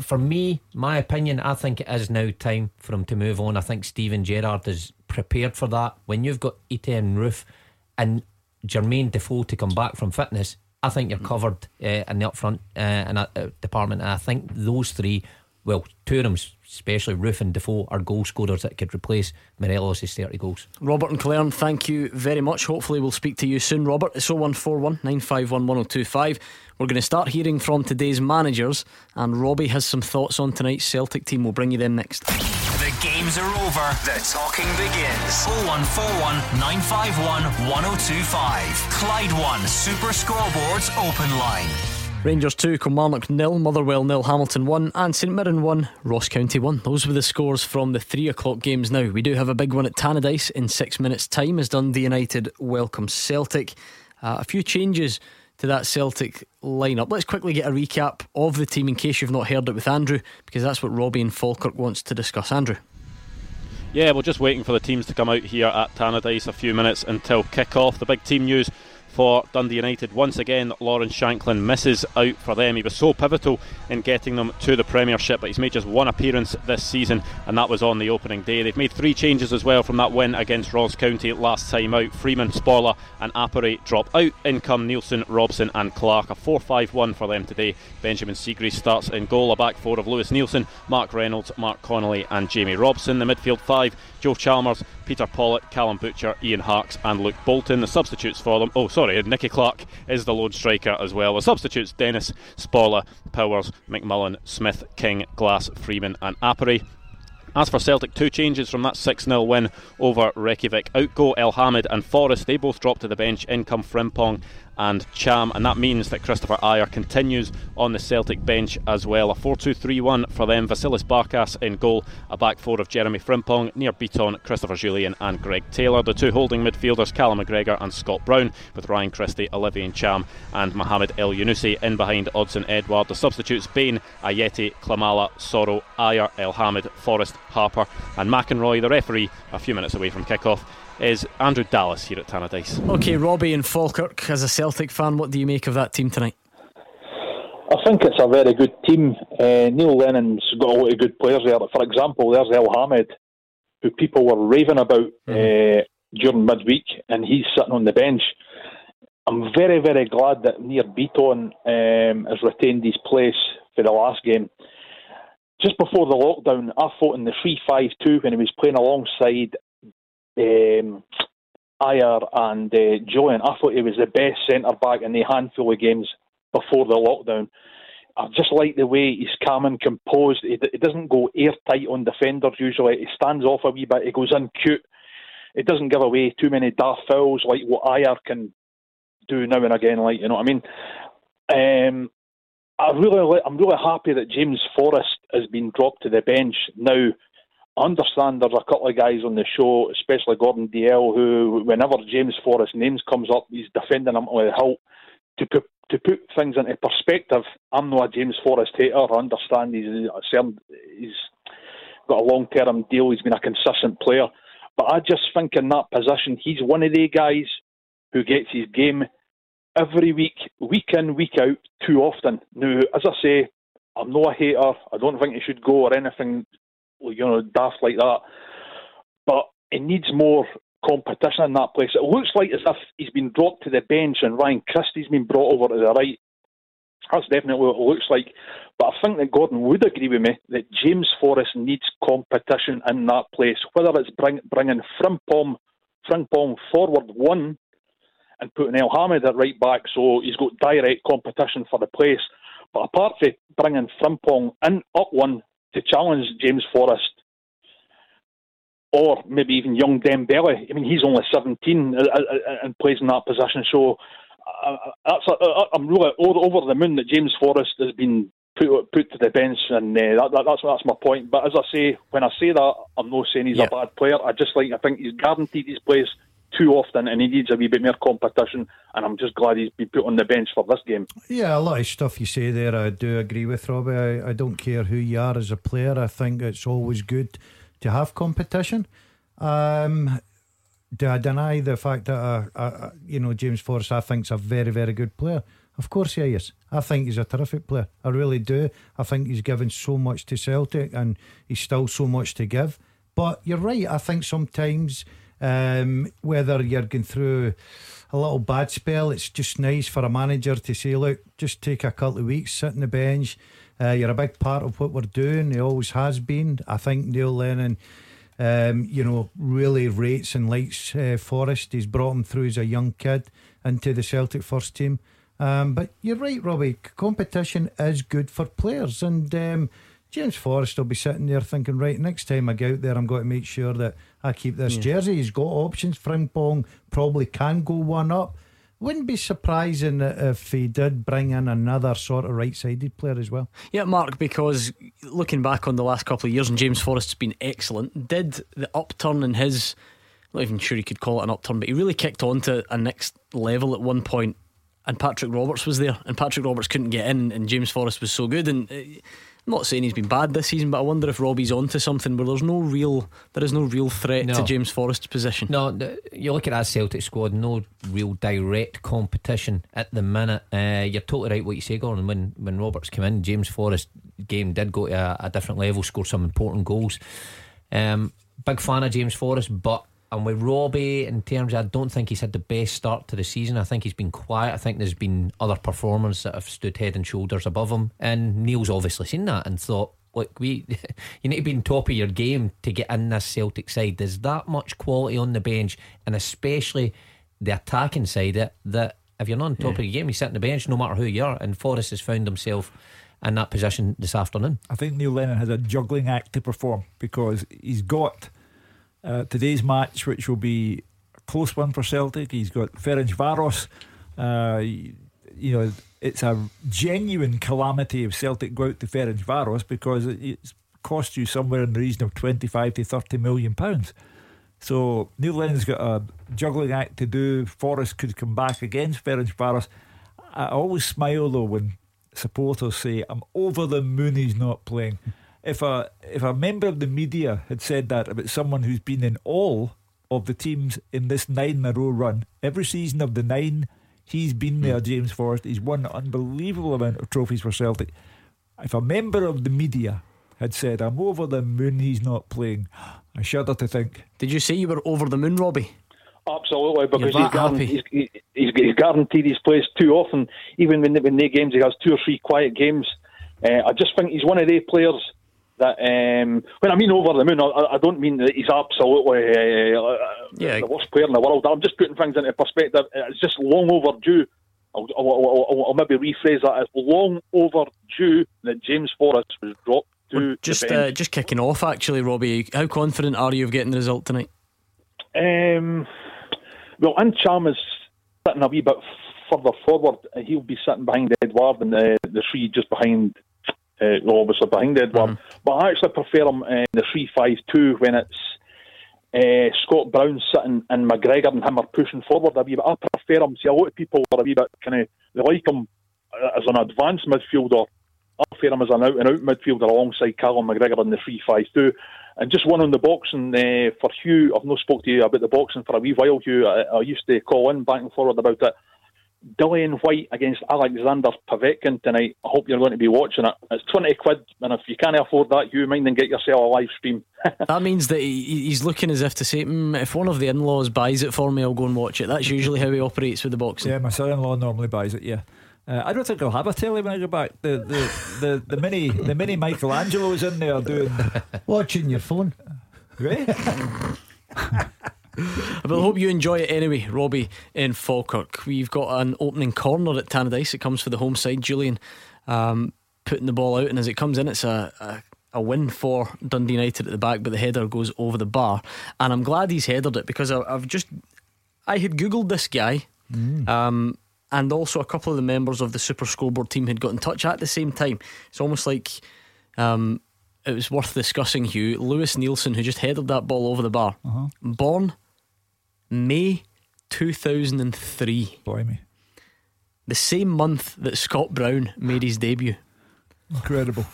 for me, my opinion, I think it is now time for him to move on. I think Steven Gerrard is prepared for that. When you've got Itten Roofe and Jermaine Defoe to come back from fitness, I think you're covered uh, in the upfront uh, and, uh, department. And I think those three, well, two of them especially Roofe and Defoe, are goal scorers that could replace Morelos' 30 goals. Robert and Clare, thank you very much. Hopefully, we'll speak to you soon, Robert. It's 0141 951 1025. We're going to start hearing from today's managers, and Robbie has some thoughts on tonight's Celtic team. We'll bring you them next. The games are over. The talking begins. 0141 951 1025. Clyde One Super Scoreboards Open Line. Rangers 2, Kilmarnock nil, Motherwell nil, Hamilton 1, and St Mirren 1, Ross County 1. Those were the scores from the 3 o'clock games now. We do have a big one at Tannadice in six minutes' time as Dundee United welcome Celtic. Uh, a few changes to that Celtic lineup. Let's quickly get a recap of the team in case you've not heard it with Andrew, because that's what Robbie and Falkirk wants to discuss. Andrew. Yeah, we're just waiting for the teams to come out here at Tannadice a few minutes until kick off. The big team news for Dundee United. Once again, Lawrence Shankland misses out for them. He was so pivotal in getting them to the Premiership, but he's made just one appearance this season, and that was on the opening day. They've made three changes as well from that win against Ross County last time out. Freeman, Sporle, and Appere drop out. In come Neilson, Robson, and Clark. A 4 5 1 for them today. Benjamin Siegrist starts in goal. A back four of Lewis Neilson, Mark Reynolds, Mark Connolly, and Jamie Robson. The midfield five Joe Chalmers, Peter Pawlett, Callum Butcher, Ian Harkes, and Luke Bolton. The substitutes for them. Oh, sorry, Nicky Clark is the lone striker as well. The substitutes Dennis, Sporle, Powers, McMullan, Smith, King, Glass, Freeman, and Appere. As for Celtic, two changes from that 6 0 win over Reykjavik. Out go Elhamed and Forrest. They both dropped to the bench. In come Frimpong and Ntcham, and that means that Kristoffer Ajer continues on the Celtic bench as well. A 4 2 3 1 for them. Vasilis Barkas in goal, a back four of Jeremy Frimpong, Nir Bitton, Christopher Jullien, and Greg Taylor. The two holding midfielders, Callum McGregor and Scott Brown, with Ryan Christie, Olivier Ntcham, and Mohamed Elyounoussi in behind Odsonne Edouard. The substitutes Bain, Ajeti, Klimala, Soro, El Elhamed, Forrest, Harper, and McInroy. The referee, a few minutes away from kick-off is Andrew Dallas here at Tannadice. Okay, Robbie and Falkirk, as a Celtic fan, what do you make of that team tonight? I think it's a very good team. Uh, Neil Lennon's got a lot of good players there. For example, there's Elhamed, who people were raving about mm-hmm. uh, during midweek, and he's sitting on the bench. I'm very, very glad that Nir Bitton um, has retained his place for the last game. Just before the lockdown, I thought in the 3 5 2 when he was playing alongside um, Ajer and uh, Jullien. I thought he was the best centre back in the handful of games before the lockdown. I just like the way he's calm and composed. He, he doesn't go airtight on defenders usually. He stands off a wee bit. He goes in cute. It doesn't give away too many daft fouls like what Ajer can do now and again. Like you know what I mean. Um, I really, I'm really happy that James Forrest has been dropped to the bench now. I understand there's a couple of guys on the show, especially Gordon Dalziel, who, whenever James Forrest names comes up, he's defending him with a hilt. To put to put things into perspective, I'm not a James Forrest hater. I understand he's certain, he's got a long term deal. He's been a consistent player, but I just think in that position, he's one of the guys who gets his game every week, week in, week out, too often. Now, as I say, I'm not a hater. I don't think he should go or anything, you know, daft like that. But it needs more competition in that place. It looks like as if he's been dropped to the bench and Ryan Christie's been brought over to the right. That's definitely what it looks like. But I think that Gordon would agree with me that James Forrest needs competition in that place, whether it's bring, bringing Frimpong, Frimpong forward one and putting Elhamed at right back so he's got direct competition for the place. But apart from bringing Frimpong in up one to challenge James Forrest, or maybe even young Dembele. I mean, he's only 17 uh, uh, uh, and plays in that position. So that's a, I'm really over the moon that James Forrest has been put put to the bench, and uh, that, that, that's that's my point. But as I say, when I say that, I'm not saying he's yeah. a bad player. I just like I think he's guaranteed his place too often, and he needs a wee bit more competition. And I'm just glad he's been put on the bench for this game. Yeah, a lot of stuff you say there, I do agree with Robbie. I, I don't care who you are as a player. I think it's always good to have competition. Um, do I deny the fact that uh, uh, you know James Forrest I think's a very very good player? Of course he is. I think he's a terrific player. I really do. I think he's given so much to Celtic and he's still so much to give. But you're right. I think sometimes um, whether you're going through a little bad spell, it's just nice for a manager to say, look, just take a couple of weeks, sit on the bench. Uh, you're a big part of what we're doing. He always has been. I think Neil Lennon, um, you know, really rates and likes uh, Forrest. He's brought him through as a young kid into the Celtic first team. Um, but you're right, Robbie. Competition is good for players, and um, James Forrest will be sitting there thinking, right, next time I go out there, I'm going to make sure that I keep this yeah. jersey. He's got options. Frimpong probably can go one up. Wouldn't be surprising if he did bring in another sort of right sided player as well. Yeah, Mark, because looking back on the last couple of years, and James Forrest's been excellent, did the upturn in his, not even sure he could call it an upturn, but he really kicked on to a next level at one point, and Patrick Roberts was there, and Patrick Roberts couldn't get in, and James Forrest was so good. And uh, I'm not saying he's been bad this season, but I wonder if Robbie's onto something where there's no real, there is no real threat no. to James Forrest's position. No, you look at that Celtic squad, no real direct competition at the minute. Uh, you're totally right what you say, Gordon. When when Roberts came in, James Forrest game did go to a, a different level, scored some important goals. Um, big fan of James Forrest, but and with Robbie, in terms, of, I don't think he's had the best start to the season. I think he's been quiet. I think there's been other performers that have stood head and shoulders above him. And Neil's obviously seen that and thought, look, we, you need to be in top of your game to get in this Celtic side. There's that much quality on the bench, and especially the attacking side, that, that if you're not on top yeah. of your game, you sit on the bench no matter who you are. And Forrest has found himself in that position this afternoon. I think Neil Lennon has a juggling act to perform because he's got uh, today's match, which will be a close one for Celtic. He's got Ferencvaros. Uh, you know, it's a genuine calamity if Celtic go out to Ferencvaros because it's cost you somewhere in the region of 25 to 30 million pounds. So Neil Lennon's got a juggling act to do. Forrest could come back against Ferencvaros. I always smile though when supporters say, I'm over the moon he's not playing if a if a member of the media had said that about someone who's been in all of the teams in this nine in a row run, every season of the nine, he's been there. Mm. James Forrest, he's won an unbelievable amount of trophies for Celtic. If a member of the media had said, "I'm over the moon," he's not playing. I shudder to think. Did you say you were over the moon, Robbie? Absolutely, because he's, guaranteed, he's, he's, he's, guaranteed his place too often. Even when when they games, he has two or three quiet games. Uh, I just think he's one of the players that um, when I mean over the moon, I, I don't mean that he's absolutely uh, yeah. the worst player in the world. I'm just putting things into perspective. It's just long overdue. I'll, I'll, I'll, I'll maybe rephrase that. as long overdue that James Forrest was dropped. To just uh, just kicking off, actually, Robbie. How confident are you of getting the result tonight? Um, well, Ntcham is sitting a wee bit further forward. He'll be sitting behind Edouard and the, the three just behind uh, well, obviously behind Edouard. Mm-hmm. But I actually prefer him in the 3 5 2 when it's uh, Scott Brown sitting and McGregor and him are pushing forward a wee bit. I prefer him. See, a lot of people are a wee bit kind of, they like him as an advanced midfielder. I prefer him as an out and out midfielder alongside Callum McGregor in the 3 5 2. And just one on the boxing uh, for Hugh. I've not spoke to you about the boxing for a wee while, Hugh. I, I used to call in back and forward about it. Dillian Whyte against Alexander Povetkin tonight. I hope you're going to be watching it. It's 20 quid, and if you can't afford that, you mind and get yourself a live stream. that means that he, he's looking as if to say, mm, if one of the in laws buys it for me, I'll go and watch it. That's usually how he operates with the boxing. Yeah, my son in law normally buys it, yeah. Uh, I don't think I'll have a telly when I go back. The the, the, the mini the mini Michelangelo's in there doing watching your phone. Right? I hope you enjoy it anyway, Robbie in Falkirk. We've got an opening corner at Tannadice. It comes for the home side. Jullien um, putting the ball out, and as it comes in, it's a, a, a win for Dundee United at the back, but the header goes over the bar. And I'm glad he's headed it because I, have just I had googled this guy. Mm. Um, and also, a couple of the members of the Super Scoreboard team had got in touch at the same time. It's almost like um, it was worth discussing, Hugh. Lewis Neilson, who just headed that ball over the bar, uh-huh. born May 2003. me. The same month that Scott Brown made his debut. Incredible.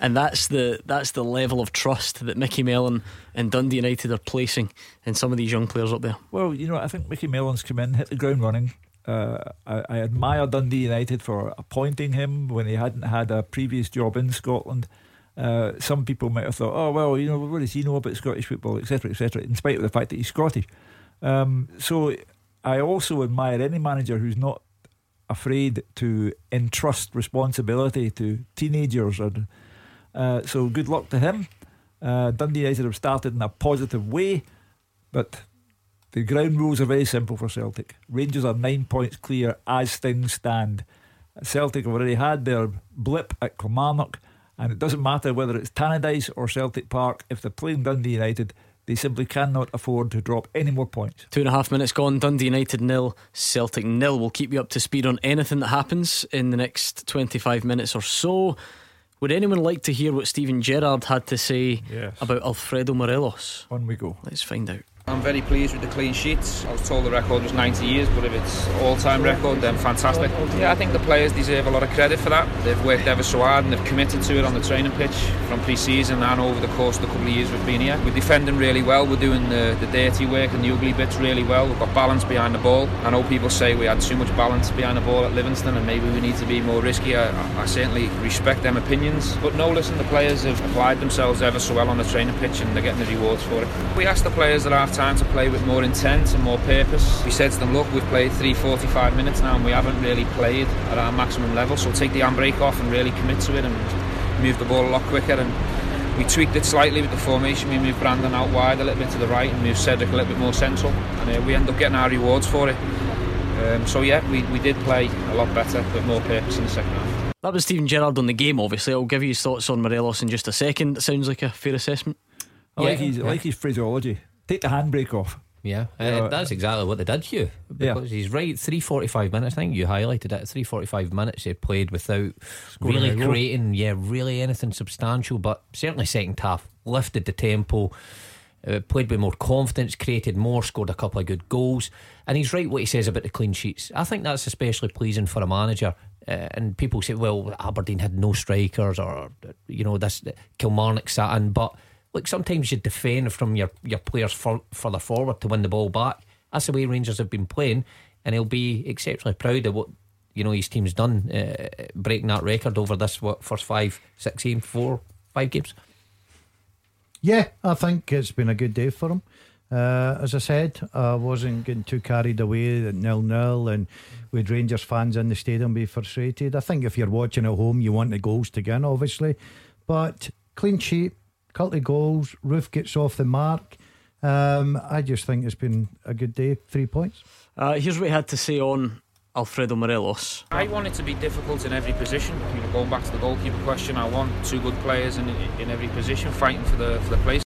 And that's the that's the level of trust that Micky Mellon and Dundee United are placing in some of these young players up there. Well, you know, I think Micky Mellon's come in, hit the ground running. Uh, I, I admire Dundee United for appointing him when he hadn't had a previous job in Scotland. Uh, some people might have thought, oh well, you know, what does he know about Scottish football, etc., etc. In spite of the fact that he's Scottish, um, so I also admire any manager who's not afraid to entrust responsibility to teenagers. And uh, so good luck to him. Uh, Dundee United have started in a positive way, but the ground rules are very simple for Celtic. Rangers are nine points clear as things stand. Celtic have already had their blip at Kilmarnock, and it doesn't matter whether it's Tannadice or Celtic Park. If they're playing Dundee United, they simply cannot afford to drop any more points. Two and a half minutes gone. Dundee United nil, Celtic nil. We'll keep you up to speed on anything that happens in the next 25 minutes or so. Would anyone like to hear what Steven Gerrard had to say yes. about Alfredo Morelos? On we go. Let's find out. I'm very pleased with the clean sheets. I was told the record was 90 years, but if it's all-time record, then fantastic. Yeah, I think the players deserve a lot of credit for that. They've worked ever so hard and they've committed to it on the training pitch from pre-season and over the course of the couple of years we've been here. We're defending really well. We're doing the, the dirty work and the ugly bits really well. We've got balance behind the ball. I know people say we had too much balance behind the ball at Livingston and maybe we need to be more risky. I, I certainly respect them opinions. But no, listen, the players have applied themselves ever so well on the training pitch and they're getting the rewards for it. We asked the players at half time to play with more intent and more purpose. We said to them, look, we've played three 45 minutes now and we haven't really played at our maximum level, so take the handbrake off and really commit to it and move the ball a lot quicker. And we tweaked it slightly with the formation. We moved Brandon out wide a little bit to the right and moved Cedric a little bit more central. And uh, we end up getting our rewards for it. Um, so yeah, we, we did play a lot better with more purpose in the second half. That was Steven Gerrard on the game, obviously. I'll give you his thoughts on Morelos in just a second. It sounds like a fair assessment. I like, his, I like his phraseology. Take the handbrake off. Yeah, uh, that's exactly what they did, Hugh. Because yeah. he's right, three forty-five minutes. I think you highlighted it. Three forty-five minutes they played without Scoring really creating, yeah, really anything substantial. But certainly second half lifted the tempo, uh, played with more confidence, created more, scored a couple of good goals. And he's right what he says about the clean sheets. I think that's especially pleasing for a manager. Uh, and people say, well, Aberdeen had no strikers, or you know, this Kilmarnock sat in, but like sometimes you defend from your, your players for, further forward to win the ball back. That's the way Rangers have been playing, and he'll be exceptionally proud of what you know his team's done, uh, breaking that record over this what first five, six games, four, five games. Yeah, I think it's been a good day for him. Uh, as I said, I wasn't getting too carried away at nil nil and with Rangers fans in the stadium be frustrated. I think if you're watching at home, you want the goals to go in, obviously, but clean sheet, couple of goals, Roofe gets off the mark. Um, I just think it's been a good day. Three points. Uh, here's what he had to say on Alfredo Morelos. I want it to be difficult in every position. You know, going back to the goalkeeper question, I want two good players in in every position fighting for the for the place.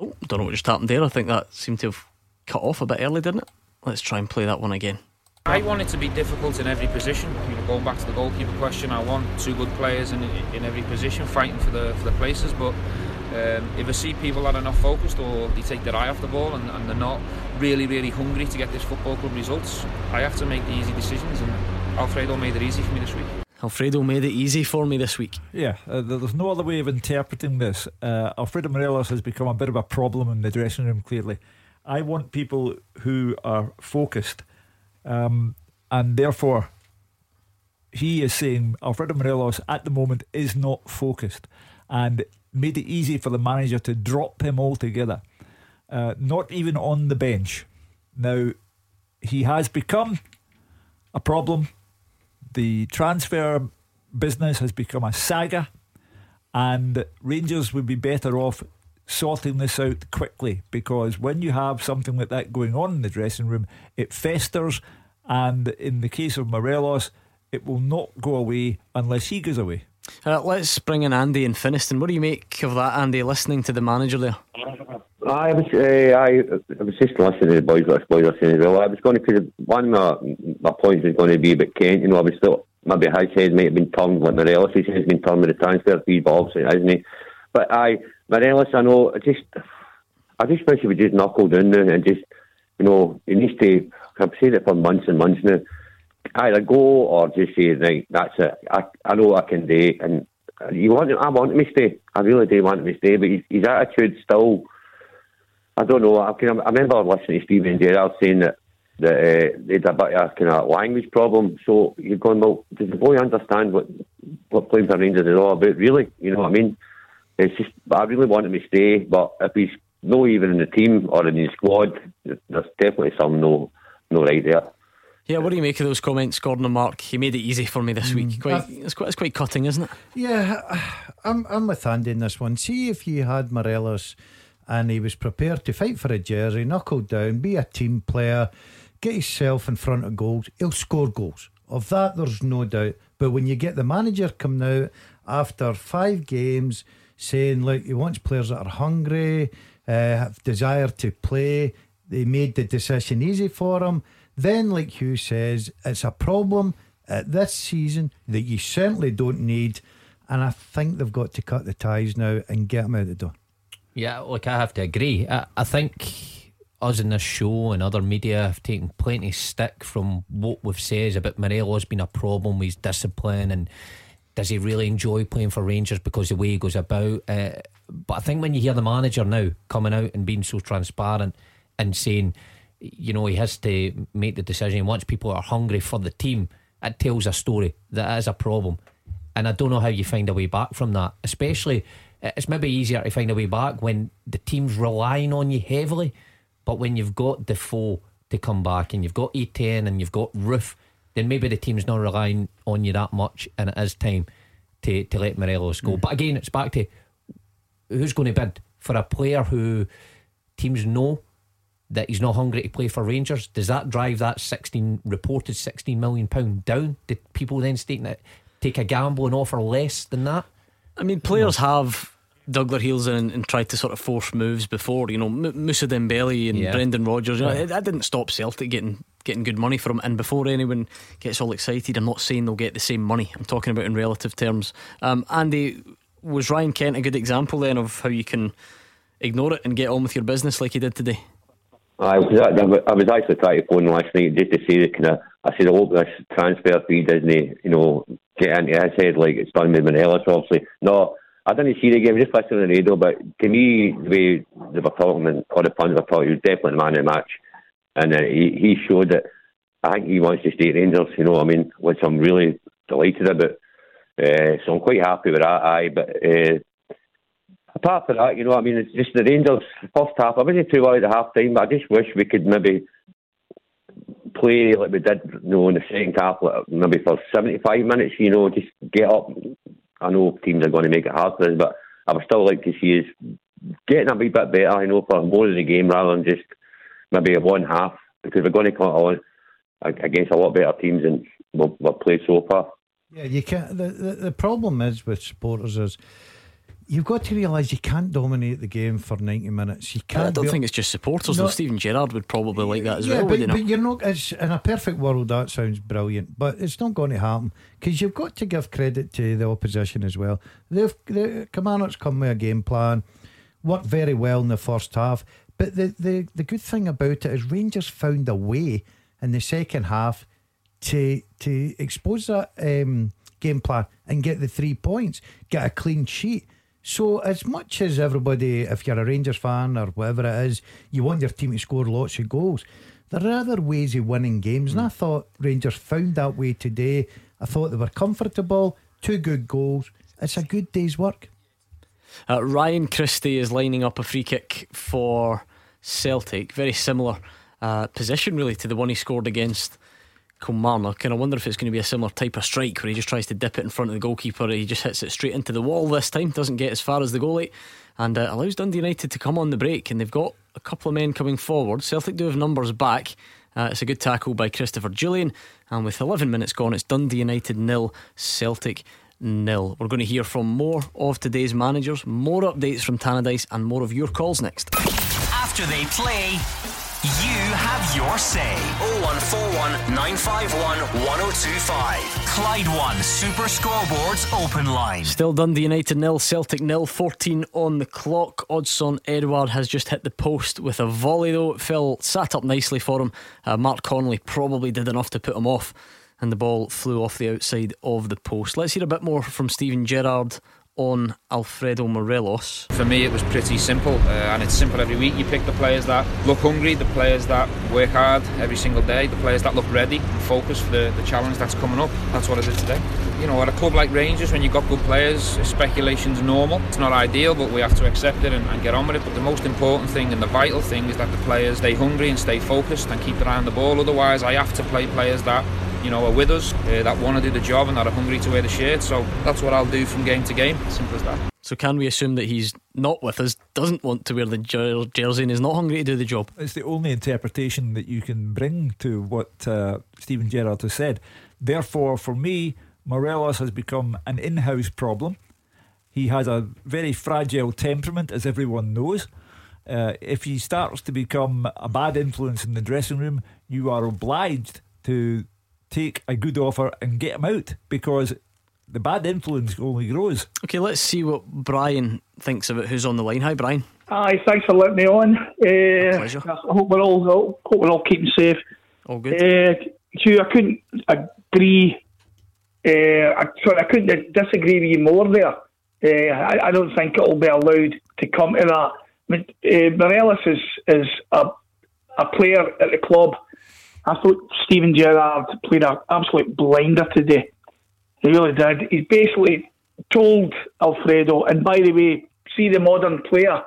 Oh, don't know what just happened there. I think that seemed to have cut off a bit early, didn't it? Let's try and play that one again. I want it to be difficult in every position. You know, going back to the goalkeeper question, I want two good players in in every position fighting for the for the places. But um, if I see people that are not focused or they take their eye off the ball and, and, they're not really, really hungry to get this football club results, I have to make the easy decisions. And Alfredo made it easy for me this week. Alfredo made it easy for me this week. Yeah, uh, there's no other way of interpreting this. Uh, Alfredo Morelos has become a bit of a problem in the dressing room, clearly. I want people who are focused, um, and therefore, he is saying Alfredo Morelos at the moment is not focused and made it easy for the manager to drop him altogether, uh, not even on the bench. Now, he has become a problem the transfer business has become a saga, and Rangers would be better off sorting this out quickly because when you have something like that going on in the dressing room, it festers, and in the case of Morelos, it will not go away unless he goes away. Uh, let's bring in Andy in Finnieston. What do you make of that, Andy, listening to the manager there? I was, uh, I, I was just listening to the boys, what boys are saying as well. I was going to, because one of my, my points was going to be about Kent. You know, I was still, maybe his head might have been turned, like Morelos' head has been turned with the transfer fee, but obviously it hasn't he? But I, Morelos, I know, I just, I just wish he would just knuckle down now and just, you know, he needs to, I've said it for months and months now, either go or just say, right, that's it. I, I know what I can do. And you want, I want him to stay. I really do want him to stay, but his, his attitude still I don't know. I, can, I remember listening to Steven Gerrard saying that that uh, they had a bit of a kind of language problem. So you're going, well, does the boy understand what what playing for Rangers is all about? Really, you know what I mean? It's just I really want him to stay, but if he's no even in the team or in the squad, there's definitely some no no right there. Yeah, what do you make of those comments, Gordon and Mark? He made it easy for me this mm, week. Quite, it's quite, it's quite cutting, isn't it? Yeah, I'm, I'm with Andy in this one. See if you had Morelos and he was prepared to fight for a jersey, knuckle down, be a team player, get himself in front of goals. He'll score goals. Of that, there's no doubt. But when you get the manager coming out after five games saying, like, he wants players that are hungry, uh, have desire to play, they made the decision easy for him. Then, like Hugh says, it's a problem at this season that you certainly don't need. And I think they've got to cut the ties now and get him out the door. Yeah, look, I have to agree. I, I think us in this show and other media have taken plenty of stick from what we've said about Morelos being a problem with his discipline and does he really enjoy playing for Rangers because the way he goes about. Uh, but I think when you hear the manager now coming out and being so transparent and saying, you know, he has to make the decision. Once people are hungry for the team, it tells a story that is a problem. And I don't know how you find a way back from that, especially it's maybe easier to find a way back when the team's relying on you heavily. But when you've got Defoe to come back and you've got Itten and you've got Roofe, then maybe the team's not relying on you that much and it is time to, to let Morelos go. Mm. But again, it's back to who's going to bid for a player who teams know that he's not hungry to play for Rangers. Does that drive that 16 reported 16 million pound down? Did people then take, take a gamble and offer less than that? I mean, players have dug their heels in and tried to sort of force moves before. You know, M- Moussa Dembele and yeah. Brendan Rodgers. You know, that didn't stop Celtic getting getting good money from. And before anyone gets all excited, I'm not saying they'll get the same money. I'm talking about in relative terms. Um, Andy, was Ryan Kent a good example then of how you can ignore it and get on with your business like he did today? I was, I was actually trying to phone last night just to say kind of. I said, I hope this transfer fee doesn't, you know, get into his head like it's done with Morelos. Obviously, no, I didn't see the game, just listening on the radio. But to me, the way they were talking and all the fans were talking, he was definitely the man of the match, and uh, he he showed that. I think he wants to stay at Rangers. You know, I mean, which I'm really delighted about. Uh, so I'm quite happy with that. Aye, but uh, apart from that, you know, I mean, it's just the Rangers first half. I wasn't too worried at half time, but I just wish we could maybe play like we did, you know, in the second half, maybe for 75 minutes, you know, just get up, I know teams are going to make it hard for us, but I would still like to see us getting a wee bit better, you know, for more of the game rather than just maybe a one half because we're going to come on against a lot better teams than we've, we've played so far. Yeah, you can't. The, the, the problem is with supporters is you've got to realise you can't dominate the game for 90 minutes. You can't. I don't think it's just supporters, no, though. Steven Gerrard would probably like that as yeah, well, but, you know? but you're not. It's, in a perfect world, that sounds brilliant, but it's not going to happen because you've got to give credit to the opposition as well. They've, the Commanders come with a game plan, worked very well in the first half, but the, the, the good thing about it is Rangers found a way in the second half to to expose that um, game plan and get the three points, get a clean sheet. So, as much as everybody, if you're a Rangers fan or whatever it is, you want your team to score lots of goals, there are other ways of winning games. Mm. And I thought Rangers found that way today. I thought they were comfortable, two good goals. It's a good day's work. Uh, Ryan Christie is lining up a free kick for Celtic. Very similar uh, position, really, to the one he scored against Kilmarnock. And I wonder if it's going to be a similar type of strike where he just tries to dip it in front of the goalkeeper. He just hits it straight into the wall this time, doesn't get as far as the goalie, and uh, allows Dundee United to come on the break. And they've got a couple of men coming forward. Celtic do have numbers back. Uh, it's a good tackle by Christopher Jullien. And with 11 minutes gone, it's Dundee United nil, Celtic nil. We're going to hear from more of today's managers, more updates from Tannadice, and more of your calls next. After they play. You have your say. 0141 951 1025. Clyde One Super Scoreboards Open Line. Still Dundee United nil, Celtic nil, 14 on the clock. Odsonne Edouard has just hit the post with a volley, though. It fell, sat up nicely for him. Uh, Mark Connolly probably did enough to put him off, and the ball flew off the outside of the post. Let's hear a bit more from Steven Gerrard on Alfredo Morelos? For me, it was pretty simple, uh, and it's simple every week. You pick the players that look hungry, the players that work hard every single day, the players that look ready and focused for the, the challenge that's coming up. That's what I did today. You know, at a club like Rangers, when you've got good players, speculation's normal. It's not ideal, but we have to accept it and, and get on with it. But the most important thing and the vital thing is that the players stay hungry and stay focused and keep their eye on the ball. Otherwise, I have to play players that you know, are with us, uh, that want to do the job and that are hungry to wear the shirt. So that's what I'll do from game to game. Simple as that. So can we assume that he's not with us, doesn't want to wear the jersey, and is not hungry to do the job? It's the only interpretation that you can bring to what uh, Steven Gerrard has said. Therefore, for me, Morelos has become an in-house problem. He has a very fragile temperament, as everyone knows. Uh, if he starts to become a bad influence in the dressing room, you are obliged to take a good offer and get him out because the bad influence only grows. Okay, let's see what Brian thinks of it. Who's on the line? Hi, Brian. Hi, thanks for letting me on. Uh, pleasure. I hope we're all hope we're all keeping safe. All good. Uh, Hugh, I couldn't agree. Uh, I, sorry, I couldn't disagree with you more there. Uh, I, I, don't think it'll be allowed to come to that. Uh, is is a a player at the club I thought Steven Gerrard played an absolute blinder today. He really did. He basically told Alfredo, and by the way, see the modern player.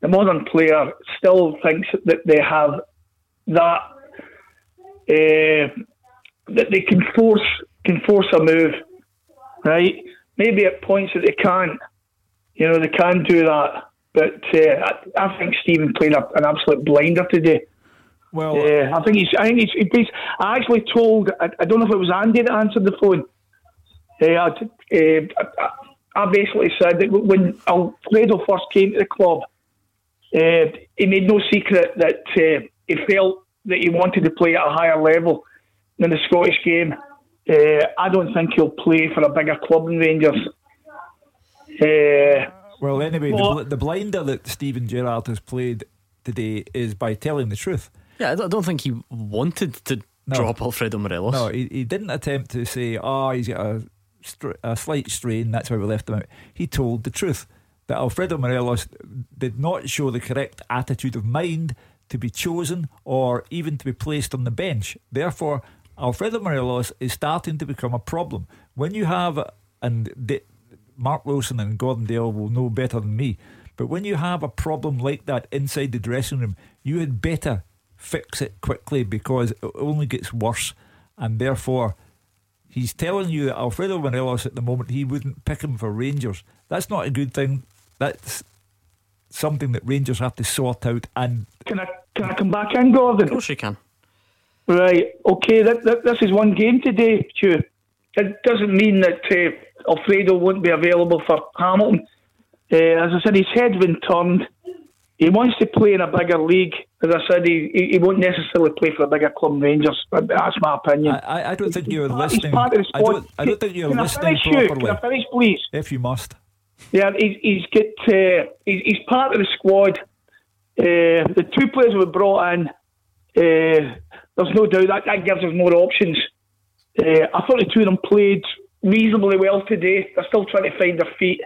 The modern player still thinks that they have that uh, that they can force can force a move, right? Maybe at points that they can't. You know, they can do that. But uh, I, I, think Steven played a, an absolute blinder today. Well, yeah, I think he's. I think he's. I actually told. I, I, don't know if it was Andy that answered the phone. Uh, uh, I, basically said that when Alfredo first came to the club, uh, he made no secret that uh, he felt that he wanted to play at a higher level than the Scottish game. Uh, I don't think he'll play for a bigger club than Rangers. Uh, well, anyway, well, the, the blinder that Steven Gerrard has played today is by telling the truth. Yeah, I don't think he wanted to no. drop Alfredo Morelos. No, he, he didn't attempt to say, oh, he's got a, a slight strain, that's why we left him out. He told the truth that Alfredo Morelos did not show the correct attitude of mind to be chosen or even to be placed on the bench. Therefore, Alfredo Morelos is starting to become a problem. When you have, and Mark Wilson and Gordon Dalziel will know better than me, but when you have a problem like that inside the dressing room, you had better fix it quickly because it only gets worse, and therefore He's telling you that Alfredo Morelos at the moment he wouldn't pick him for Rangers. That's not a good thing. That's something that Rangers have to sort out. And can I can I come back in, Gordon? Of course you can. Right. Okay. That, that, this is one game today, Stu. It doesn't mean that uh, Alfredo won't be available for Hamilton. Uh, as I said, his head's been turned. He wants to play in a bigger league. As I said, he, he won't necessarily play for a bigger club, Rangers. That's my opinion. I, I don't think you're part, listening. He's part of the I squad. don't, I don't think you're Can listening I finish, properly. You? Can I finish, please? If you must. Yeah, he's, he's got. Uh, he's, he's part of the squad. Uh, the two players we brought in, uh, there's no doubt that, that gives us more options. Uh, I thought the two of them played reasonably well today. They're still trying to find their feet.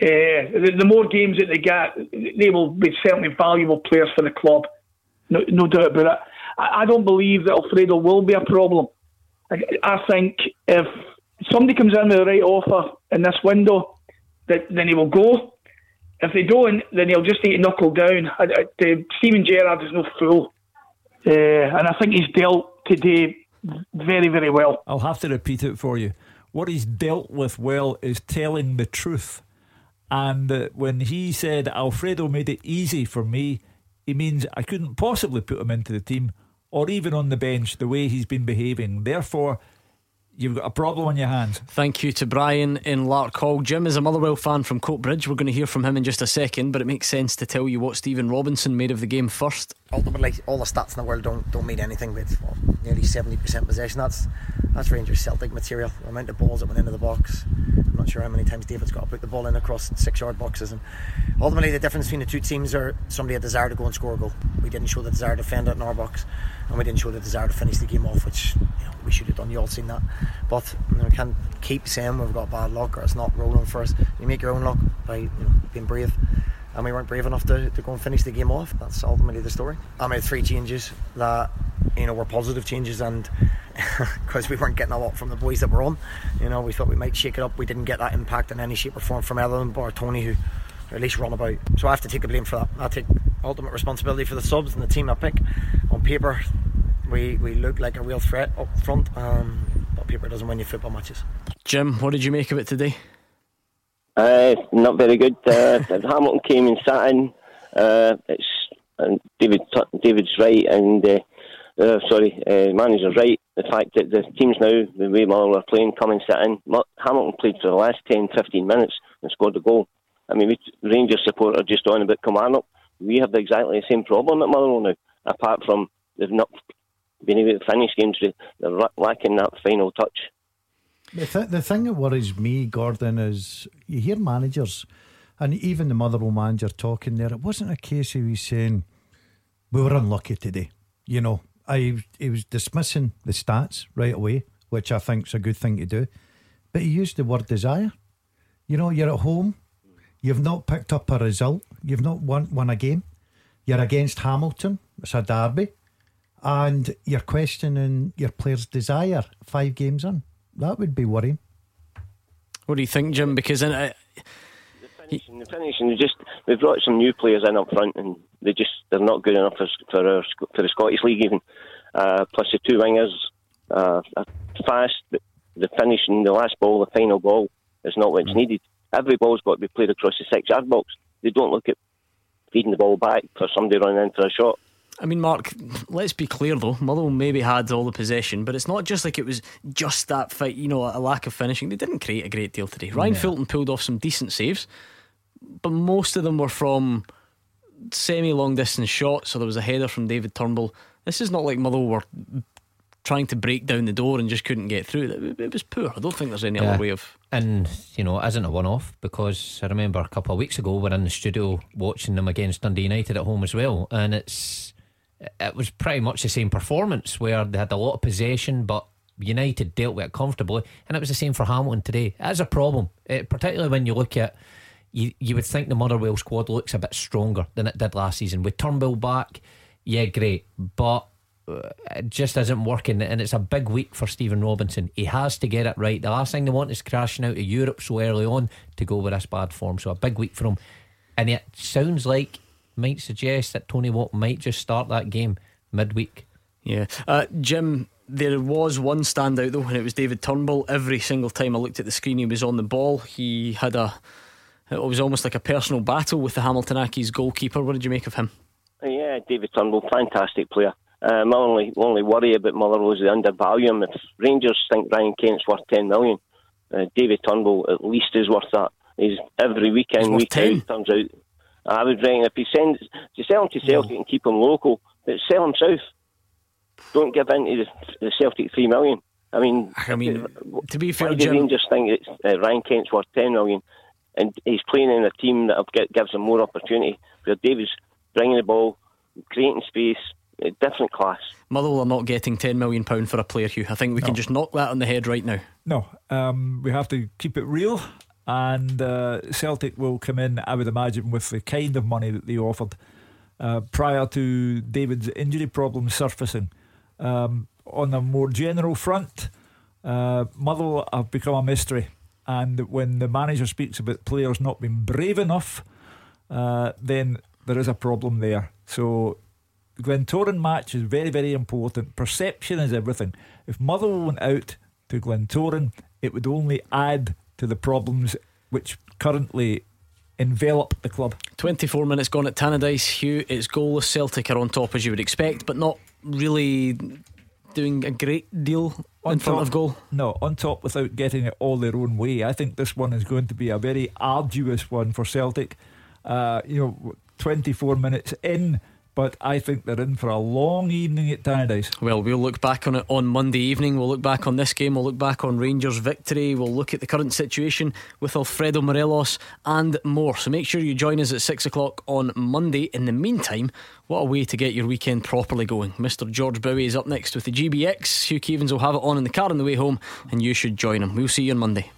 Uh, the, the more games that they get, they will be certainly valuable players for the club. No, no doubt about it. I, I don't believe that Alfredo will be a problem. I, I think if somebody comes in with the right offer in this window, that then he will go. If they don't, then he'll just need to knuckle down. I, I, Steven Gerrard is no fool, uh, and I think he's dealt today very, very well. I'll have to repeat it for you. What he's dealt with well is telling the truth. And uh, when he said Alfredo made it easy for me, he means I couldn't possibly put him into the team or even on the bench the way he's been behaving. Therefore, You've got a problem on your hands. Thank you to Brian in Larkhall. Jim is a Motherwell fan from Coatbridge. We're going to hear from him in just a second, but it makes sense to tell you what Stephen Robinson made of the game first. Ultimately, all the stats in the world don't don't mean anything with well, nearly 70% possession. That's that's Rangers Celtic material. The amount of balls that went into the box. I'm not sure how many times David's got to put the ball in across six yard boxes. And ultimately, the difference between the two teams are somebody had desire to go and score a goal. We didn't show the desire to defend it in our box, and we didn't show the desire to finish the game off, which you know, we should have done. You all seen that. But you know, we can't keep saying we've got bad luck or it's not rolling for us. You make your own luck by you know, being brave. And we weren't brave enough to, to go and finish the game off. That's ultimately the story. I made three changes that you know were positive changes, and because we weren't getting a lot from the boys that were on, you know, we thought we might shake it up. We didn't get that impact in any shape or form from Ellen or Tony, who at least run about. So I have to take the blame for that. I take ultimate responsibility for the subs and the team I pick. On paper, we we look like a real threat up front, um, but paper doesn't win you football matches. Jim, what did you make of it today? Uh, not very good. Uh, Hamilton came and sat in. Uh, it's and David David's right, and uh, uh, sorry, uh, manager's right. The fact that the teams now, the way Motherwell are playing, come and sit in. Hamilton played for the last 10, 15 minutes and scored a goal. I mean, we, Rangers supporters just on about Kilmarnock. We have exactly the same problem at Motherwell now, apart from they've not been able to finish games. They're lacking that final touch. The, th- the thing that worries me, Gordon, is you hear managers, and even the Motherwell manager talking there. It wasn't a case of he's saying we were unlucky today. You know, I he was dismissing the stats right away, which I think's a good thing to do. But he used the word desire. You know, you're at home, you've not picked up a result, you've not won won a game, you're against Hamilton. It's a derby, and you're questioning your players' desire five games in. That would be worrying. What do you think, Jim? Because in, uh, the finishing, the finishing, just we've brought some new players in up front, and they just they're not good enough for for, our, for the Scottish League even. Uh, plus the two wingers uh, fast, but the finishing, the last ball, the final ball, is not what's needed. Every ball's got to be played across the six yard box. They don't look at feeding the ball back for somebody running in for a shot. I mean, Mark, let's be clear though. Motherwell maybe had all the possession, but it's not just like it was just that fight, you know, a lack of finishing. They didn't create a great deal today. Ryan yeah. Fulton pulled off some decent saves, but most of them were from semi long distance shots. So there was a header from David Turnbull. This is not like Motherwell were trying to break down the door and just couldn't get through. It, was poor. I don't think there's any yeah. other way of. And you know, is isn't a one-off because I remember a couple of weeks ago we're in the studio watching them against Dundee United at home as well, and it's it was pretty much the same performance where they had a lot of possession, but United dealt with it comfortably, and it was the same for Hamilton today. Is a problem, it, eh, particularly when you look at. You, you would think the Motherwell squad looks a bit stronger than it did last season. With Turnbull back, yeah, great, but uh, it just isn't working, and it's a big week for Stephen Robinson. He has to get it right. The last thing they want is crashing out of Europe so early on to go with this bad form. So a big week for him, and it sounds like might suggest that Tony Watt might just start that game midweek. Yeah, uh, Jim. there was one standout though, and it was David Turnbull. Every single time I looked at the screen, he was on the ball. He had a, it was almost like a personal battle with the Hamilton Accies goalkeeper. What did you make of him? Yeah, David Turnbull, fantastic player. Uh, my only only worry about Motherwell is the undervalue him. If Rangers think Ryan Kent's worth ten million, uh, David Turnbull at least is worth that. He's every weekend, He's worth week 10. out turns out. I would reckon if he sends to sell him to Celtic and keep him local, but sell him south. Don't give in to the, the Celtic three million. I mean, I mean, to be fair, why do Jim- Rangers think it's, uh, Ryan Kent's worth ten million, and he's playing in a team that gi- gives him more opportunity. Where David's bringing the ball, creating space, a different class. Motherwell are not getting ten million pound for a player, Hugh. I think we can just knock that on the head right now. No, um, we have to keep it real, and uh, Celtic will come in, I would imagine, with the kind of money that they offered uh, prior to David's injury problems surfacing. Um, on a more general front, uh, Motherwell have become a mystery, and when the manager speaks about players not being brave enough, uh, then there is a problem there. So Glentoran match is very, very important. Perception is everything. If Motherwell went out to Glentoran, it would only add to the problems which currently envelop the club. 24 minutes gone at Tannadice. Hugh, it's goalless. Celtic are on top as you would expect, but not really doing a great deal in front of goal. No, on top without getting it all their own way. I think this one is going to be a very arduous one for Celtic. Uh, you know, 24 minutes in, but I think they're in for a long evening at Tannadice. Well, we'll look back on it on Monday evening. We'll look back on this game. We'll look back on Rangers' victory. We'll look at the current situation with Alfredo Morelos and more. So make sure you join us at six o'clock on Monday. In the meantime, what a way to get your weekend properly going. Mr. George Bowie is up next with the GBX. Hugh Keevins will have it on in the car on the way home, and you should join him. We'll see you on Monday.